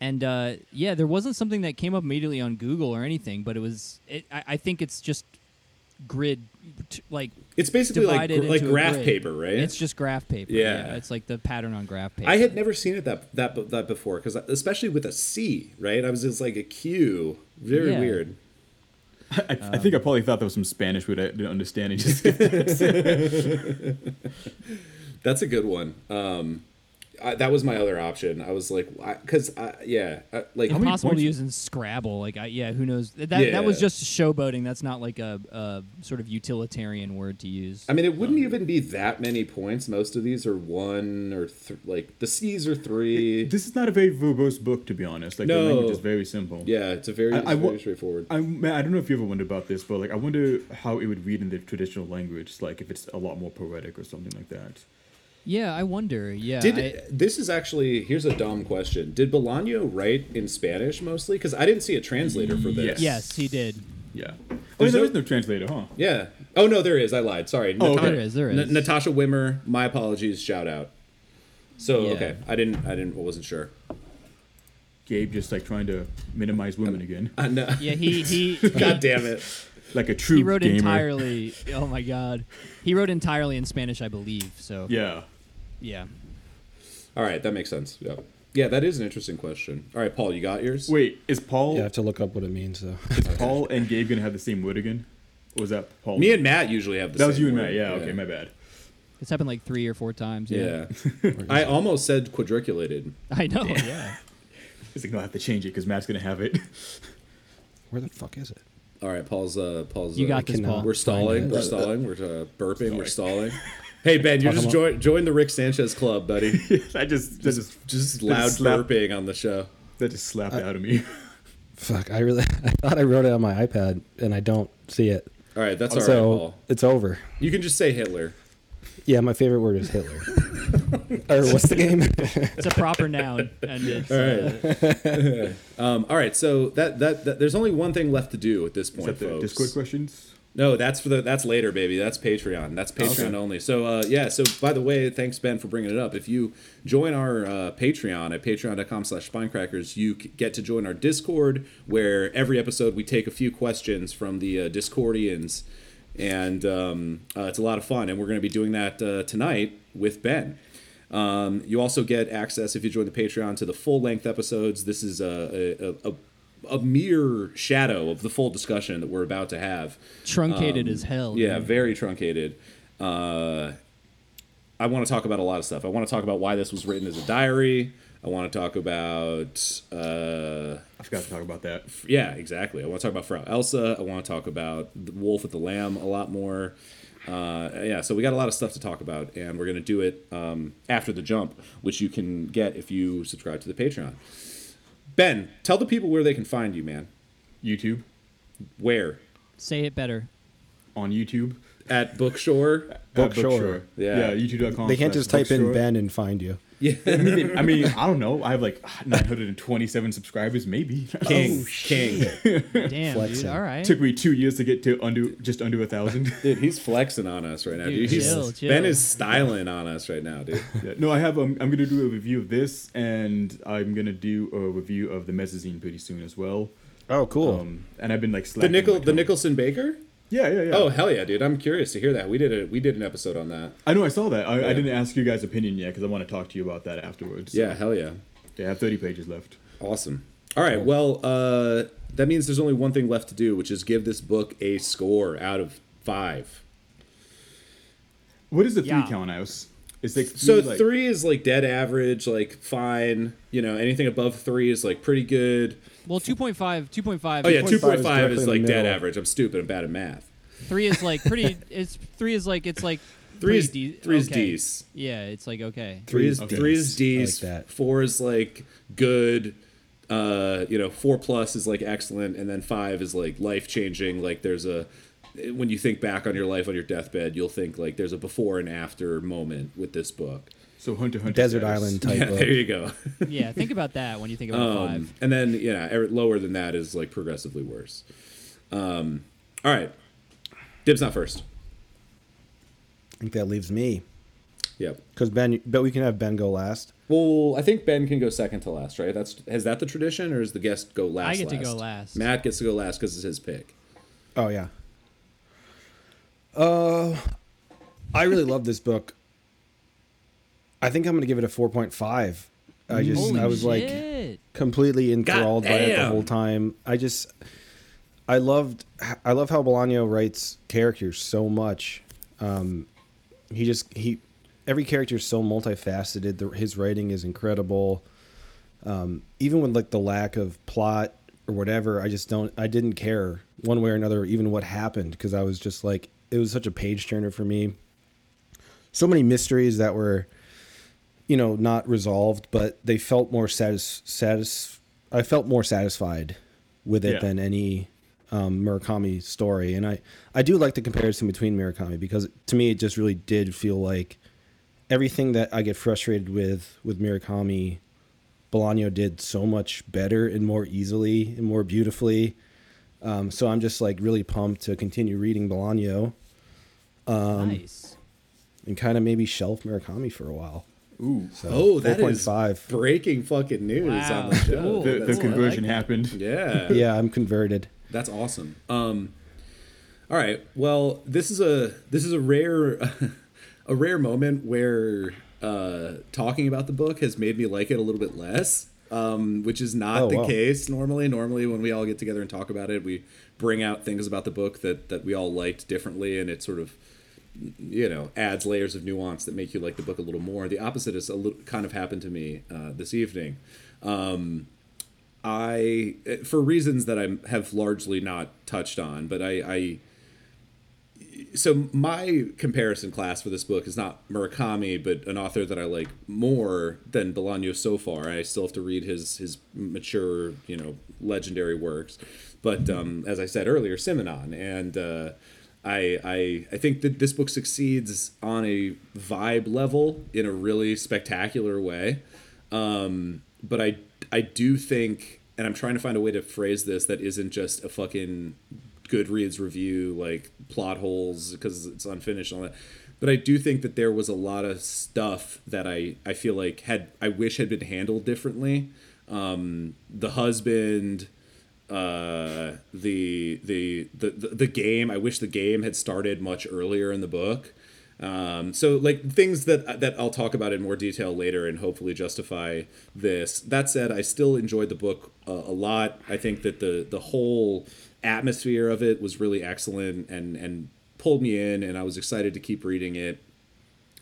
that U word. A D R I C U L A T D. And uh, yeah, there wasn't something that came up immediately on Google or anything, but it was. It, I, I think it's just grid, t- like It's basically like gr- like graph grid. paper, right? It's just graph paper. Yeah. it's like the pattern on graph paper. I had never seen it that that that before because especially with a C, right? I was just like a Q. Very Yeah. weird. I, I think I probably thought there was some Spanish word I didn't understand. It just That's a good one. Um, I, that was my other option. I was like, because yeah, I, like many Impossible to use in Scrabble. Like, I, yeah, who knows? That that was just showboating. That's not like a, a sort of utilitarian word to use. I mean, it wouldn't um, even be that many points. Most of these are one or th- like the C's are three. this is not a very verbose book, to be honest. Like No. the language is very simple. Yeah, it's a very, I- it's I wa- very straightforward. I man, I don't know if you ever wondered about this, but like I wonder how it would read in the traditional language, like if it's a lot more poetic or something like that. Yeah, I wonder. Yeah, Did I- this is actually here's a dumb question? Did Bolaño write in Spanish mostly? Because I didn't see a translator for this. Yes. yes, he did. Yeah. Oh, There's there no- is no translator, huh? Yeah. Oh no, there is. I lied. Sorry. Oh, Nata- okay. There is, there is. N- Natasha Wimmer. My apologies. Shout out. So Yeah. okay, I didn't, I didn't, I wasn't sure. Gabe just like trying to minimize women again, I know. Yeah, he he God damn it. like a true he wrote gamer. entirely. Oh my god, he wrote entirely in Spanish, I believe. So Yeah. Yeah. All right, that makes sense. Yeah, yeah, that is an interesting question. All right, Paul, you got yours? Wait, is Paul Yeah, I have to look up what it means though. is Paul and Gabe gonna have the same word again? Or was that Paul? Me and Matt usually have the same. that was you and word. Matt. Yeah, Okay, my bad. It's happened like three or four times. Yeah, Yeah. I almost said quadriculated. I know. Yeah. It's like no, I have to change it because Matt's gonna have it. Where the fuck is it? All right, Paul's. Uh, Paul's. You uh, got this, Paul. We're stalling. We're stalling. We're uh, burping. We're stalling. Hey Ben, you just about- join join the Rick Sanchez club, buddy. I just that just Just loud slap- burping on the show. that just slapped out of me. Fuck, I really I thought I wrote it on my iPad and I don't see it. All right, that's all right, so Paul. it's over. You can just say Hitler. Yeah, my favorite word is Hitler. or what's the game? It's a proper noun, and it's uh, Um, all right, so that, that that there's only one thing left to do at this Is point, that the folks. Discord questions? No, that's for the that's later, baby. That's Patreon. That's Patreon Okay. only. So uh, yeah. So by the way, thanks Ben for bringing it up. If you join our uh, Patreon at patreon.com/slash spinecrackers, you get to join our Discord, where every episode we take a few questions from the uh, Discordians, and um, uh, it's a lot of fun. And we're going to be doing that uh, tonight with Ben. Um, you also get access if you join the Patreon to the full length episodes. This is a, a, a, a mere shadow of the full discussion that we're about to have. truncated as hell. Yeah, man. very truncated. Uh, I want to talk about a lot of stuff. I want to talk about why this was written as a diary. I want to talk about, uh, I forgot to talk about that. yeah, exactly. I want to talk about Frau Elsa. I want to talk about the Wolf with the Lamb a lot more. Uh, yeah, so we got a lot of stuff to talk about, and we're going to do it um, after the jump, which you can get if you subscribe to the Patreon. Ben, tell the people where they can find you, man. YouTube Where? Say it better. on YouTube. At Bookshore? At Bookshore. Yeah. Yeah, YouTube.com. they can't just type in. Ben and find you. Yeah. I mean, I don't know. I have like 927 subscribers, maybe. King. King. Damn, Flexing. dude. All right. Took me two years to get to under just under a thousand. Dude, he's flexing on us right now, dude. Dude, He's, chill, chill. Ben is styling on us right now, dude. Yeah, no, I have. Um, I'm gonna do a review of this, and I'm gonna do a review of the mezzanine pretty soon as well. Oh, cool. Um, and I've been like The slacking Nickel, the Nicholson Baker. Yeah, yeah, yeah. Oh hell yeah, dude! I'm curious to hear that. We did a we did an episode on that. I know. I saw that. I, Yeah. I didn't ask you guys' opinion yet because I want to talk to you about that afterwards. Yeah, hell yeah, Yeah, I have 30 pages left. awesome. All right, well, uh, that means there's only one thing left to do, which is give this book a score out of five. What is the three Yeah. count house? It's like So like, three is like dead average, like fine. You know, anything above three is like pretty good. Well, 2.5, 2.5. Oh yeah, 2.5 two is point is like dead middle. average. I'm stupid. I'm bad at math. Three is like pretty. It's three is like it's like Three is pretty de- three is okay. D's. Yeah, it's like okay. Three is Okay. three is I like D's. that. Four is like good. Uh, you know, four plus is like excellent, and then five is like life changing. Like there's a when you think back on your life on your deathbed, you'll think like there's a before and after moment with this book. So Hunter Hunter Desert status. Island type Yeah, of. there you go. Yeah, think about that when you think about Um, five. and then yeah, er- lower than that is like progressively worse. Um, all right, dibs not first. I think that leaves me. Yep. Because Ben, but we can have Ben go last. Well, I think Ben can go second to last, right? That's is that the tradition, or is the guest go last? I get to go last. Matt gets to go last because it's his pick. Oh yeah. Uh, I really love this book. I think I'm gonna give it a 4.5. I just Holy I was like completely enthralled by it the whole time. I just I loved I love how Bolaño writes characters so much. Um, he just he every character is so multifaceted. The, his writing is incredible. Um, even with like the lack of plot or whatever, I just don't I didn't care one way or another even what happened because I was just like it was such a page turner for me. So many mysteries that were you know not resolved but they felt more satis satis i felt more satisfied with it Yeah. than any um, murakami story and i i do like the comparison between murakami because to me it just really did feel like everything that i get frustrated with with murakami Bolaño did so much better and more easily and more beautifully um, so i'm just like really pumped to continue reading Bolaño nice. and kind of maybe shelf murakami for a while Ooh. Oh, that is 4.5. breaking fucking news Wow. on the show. Cool. The, the Cool, conversion like happened. yeah. Yeah, I'm converted. That's awesome. Um, all right. Well, this is a this is a rare a rare moment where uh, talking about the book has made me like it a little bit less, um, which is not Oh, the wow. case normally. Normally, when we all get together and talk about it, we bring out things about the book that that we all liked differently, and it sort of you know adds layers of nuance that make you like the book a little more. The opposite is a little kind of happened to me uh, this evening. Um, I, for reasons that I have largely not touched on, but I, I, so my comparison class for this book is not Murakami, but an author that I like more than Bolaño so far. I still have to read his his mature, you know, legendary works. But um, as I said earlier, Simenon, and uh, I, I I think that this book succeeds on a vibe level in a really spectacular way. Um, but I I do think, and I'm trying to find a way to phrase this that isn't just a fucking Goodreads review like plot holes because it's unfinished and all that. But I do think that there was a lot of stuff that I I feel like had I wish had been handled differently. Um, the husband, uh, the, the the the game. I wish the game had started much earlier in the book. Um, so like things that that I'll talk about in more detail later and hopefully justify this. That said, I still enjoyed the book uh, a lot. I think that the the whole atmosphere of it was really excellent and and pulled me in, and I was excited to keep reading it.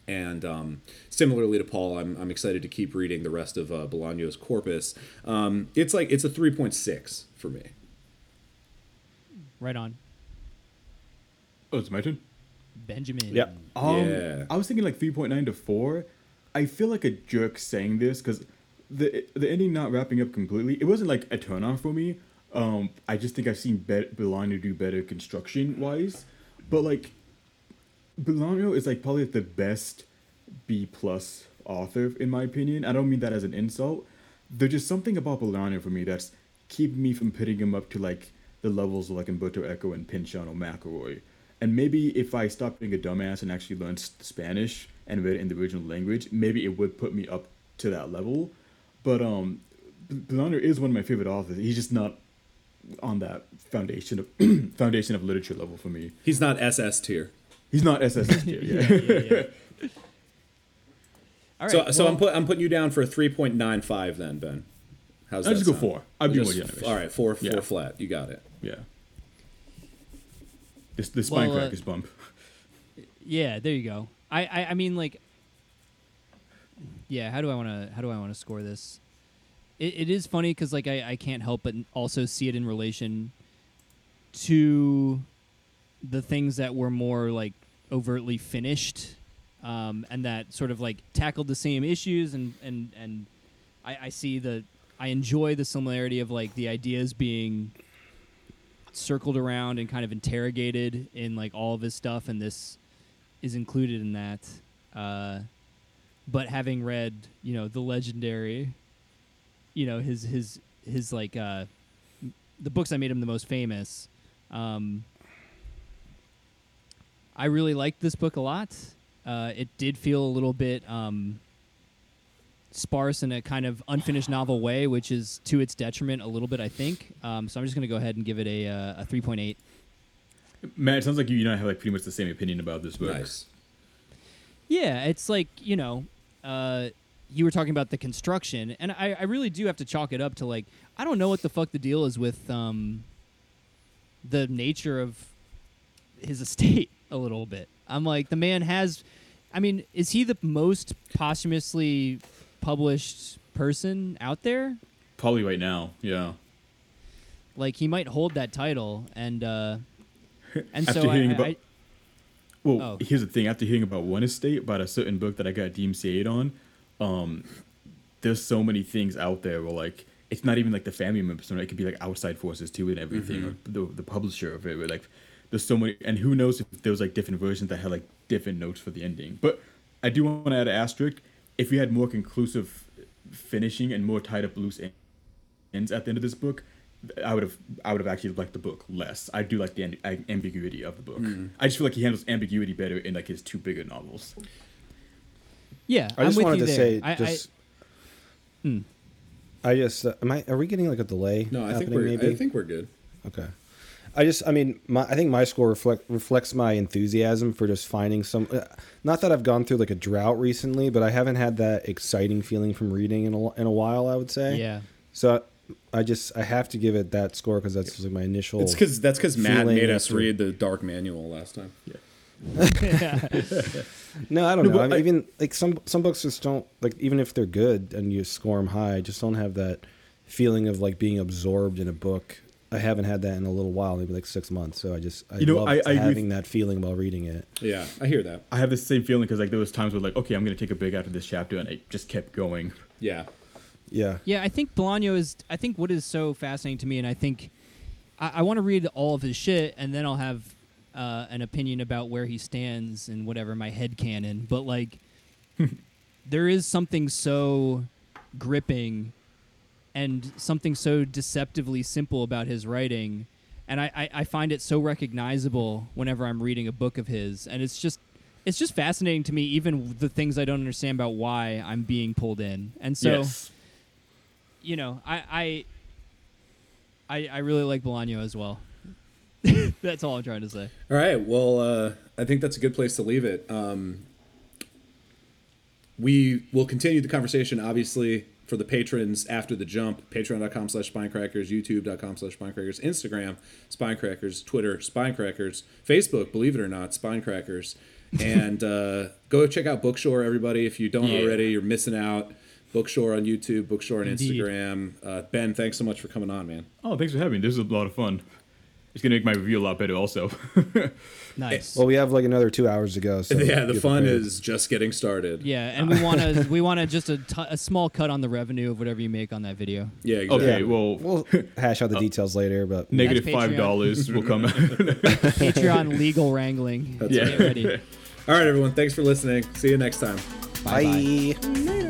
And um, similarly to Paul, I'm, I'm excited to keep reading the rest of uh, Bolaño's corpus. Um, it's like it's a 3.6 for me. Right on. Oh, it's my turn. Benjamin. Yeah. Um, Yeah. I was thinking like 3.9 to 4. I feel like a jerk saying this because the the ending not wrapping up completely, it wasn't like a turn off for me. Um, I just think I've seen Bet Bolaño do better construction wise. But like, Bolaño is like probably the best B plus author in my opinion. I don't mean that as an insult. There's just something about Bolaño for me that's keeping me from putting him up to like the levels of like Umberto Eco and Pynchon or McElroy. And maybe if I stopped being a dumbass and actually learned Spanish and read it in the original language, maybe it would put me up to that level. But um, B- is one of my favorite authors. He's just not on that foundation of foundation of literature level for me. He's not SS tier. He's not SS tier. Yeah. yeah, yeah. All right. so so I'm put I'm putting you down for a 3.95 then, Ben. How's I'll that just go sound? four. I'll be more Just- generous. All right, four four Yeah. flat. You got it. Yeah. This the spine Well, uh, crackers bump. Yeah, there you go. I, I, I mean, like, yeah. How do I want to? How do I want to score this? It, it is funny because like I, I can't help but also see it in relation to the things that were more like overtly finished, um, and that sort of like tackled the same issues, and and and I, I see the I enjoy the similarity of like the ideas being circled around and kind of interrogated in like all of his stuff, and this is included in that. Uh, but having read, you know, the legendary, you know, his his his like uh, the books that made him the most famous. Um, I really liked this book a lot. Uh, it did feel a little bit um, sparse in a kind of unfinished novel way, which is to its detriment a little bit, I think. Um, so I'm just going to go ahead and give it a, uh, a 3.8. Matt, it sounds like you and I have like pretty much the same opinion about this book. Nice. Yeah, it's like you know, uh, you were talking about the construction, and I, I really do have to chalk it up to like I don't know what the fuck the deal is with um, the nature of his estate a little bit. I'm like the man has, I mean, is he the most posthumously published person out there? Probably right now. Yeah. Like he might hold that title, and uh, and After so hearing I- about- I- Well, Oh. here's the thing. After hearing about one estate, about a certain book that I got DMCA'd on, um, there's so many things out there where like it's not even like the family members. It could be like outside forces too and everything, or the the publisher of it. Where like there's so many, and who knows if there was like different versions that had like different notes for the ending. But I do want to add an asterisk. If we had more conclusive finishing and more tied up loose ends at the end of this book, I would have I would have actually liked the book less. I do like the amb- ambiguity of the book. I just feel like he handles ambiguity better in like his two bigger novels. Yeah, I am just with wanted you to there. say I, just. Hmm. I just uh, am I are we getting like a delay? No, I think we're maybe? I think we're good. Okay. I just, I mean, my, I think my score reflect, reflects my enthusiasm for just finding some. Uh, not that I've gone through like a drought recently, but I haven't had that exciting feeling from reading in a, in a while. I would say. Yeah. So I just, I have to give it that score because that's just like my initial. It's because that's because Matt feeling made us read the Dark Manual last time. Yeah. no, I don't No, know. I mean, I- even like some some books just don't like even if they're good and you score them high, I just don't have that feeling of like being absorbed in a book. I haven't had that in a little while, maybe like six months. So I just I You know, love I- I agree with- having that feeling while reading it. Yeah, I hear that. I have the same feeling because like there was times where like, okay, I'm gonna take a break after this chapter, and I just kept going. Yeah, Yeah. Yeah, I think Bolaño is. I think what is so fascinating to me, and I think I, I want to read all of his shit, and then I'll have uh, an opinion about where he stands and whatever my head canon. But like, there is something so gripping and something so deceptively simple about his writing, and I, I, I find it so recognizable whenever I'm reading a book of his, and it's just. It's just fascinating to me, even the things I don't understand about why I'm being pulled in, and so yes. you know, I I I, I really like Bolaño as well. That's all I'm trying to say. All right. Well, uh, I think that's a good place to leave it. Um, we will continue the conversation, obviously, for the patrons after the jump. Patreon.com slash spinecrackers, YouTube.com slash spinecrackers, Instagram, spinecrackers, Twitter, spinecrackers, Facebook, believe it or not, spinecrackers. And uh, go check out Bookshore, everybody. If you don't Yeah. already, you're missing out. Bookshore on YouTube, Bookshore on Indeed. Instagram. Uh, ben, thanks so much for coming on, man. Oh, thanks for having me. This is a lot of fun. It's gonna make my review a lot better, also. Nice. Well, we have like another two hours to go. So yeah, the fun prepared. is just getting started. yeah, and we want to we want to just a, t- a small cut on the revenue of whatever you make on that video. Yeah, exactly. okay, well, We'll hash out the uh, details later, but five dollars will come out. Patreon legal wrangling. That's Yeah. Get ready. All right, everyone. Thanks for listening. See you next time. bye.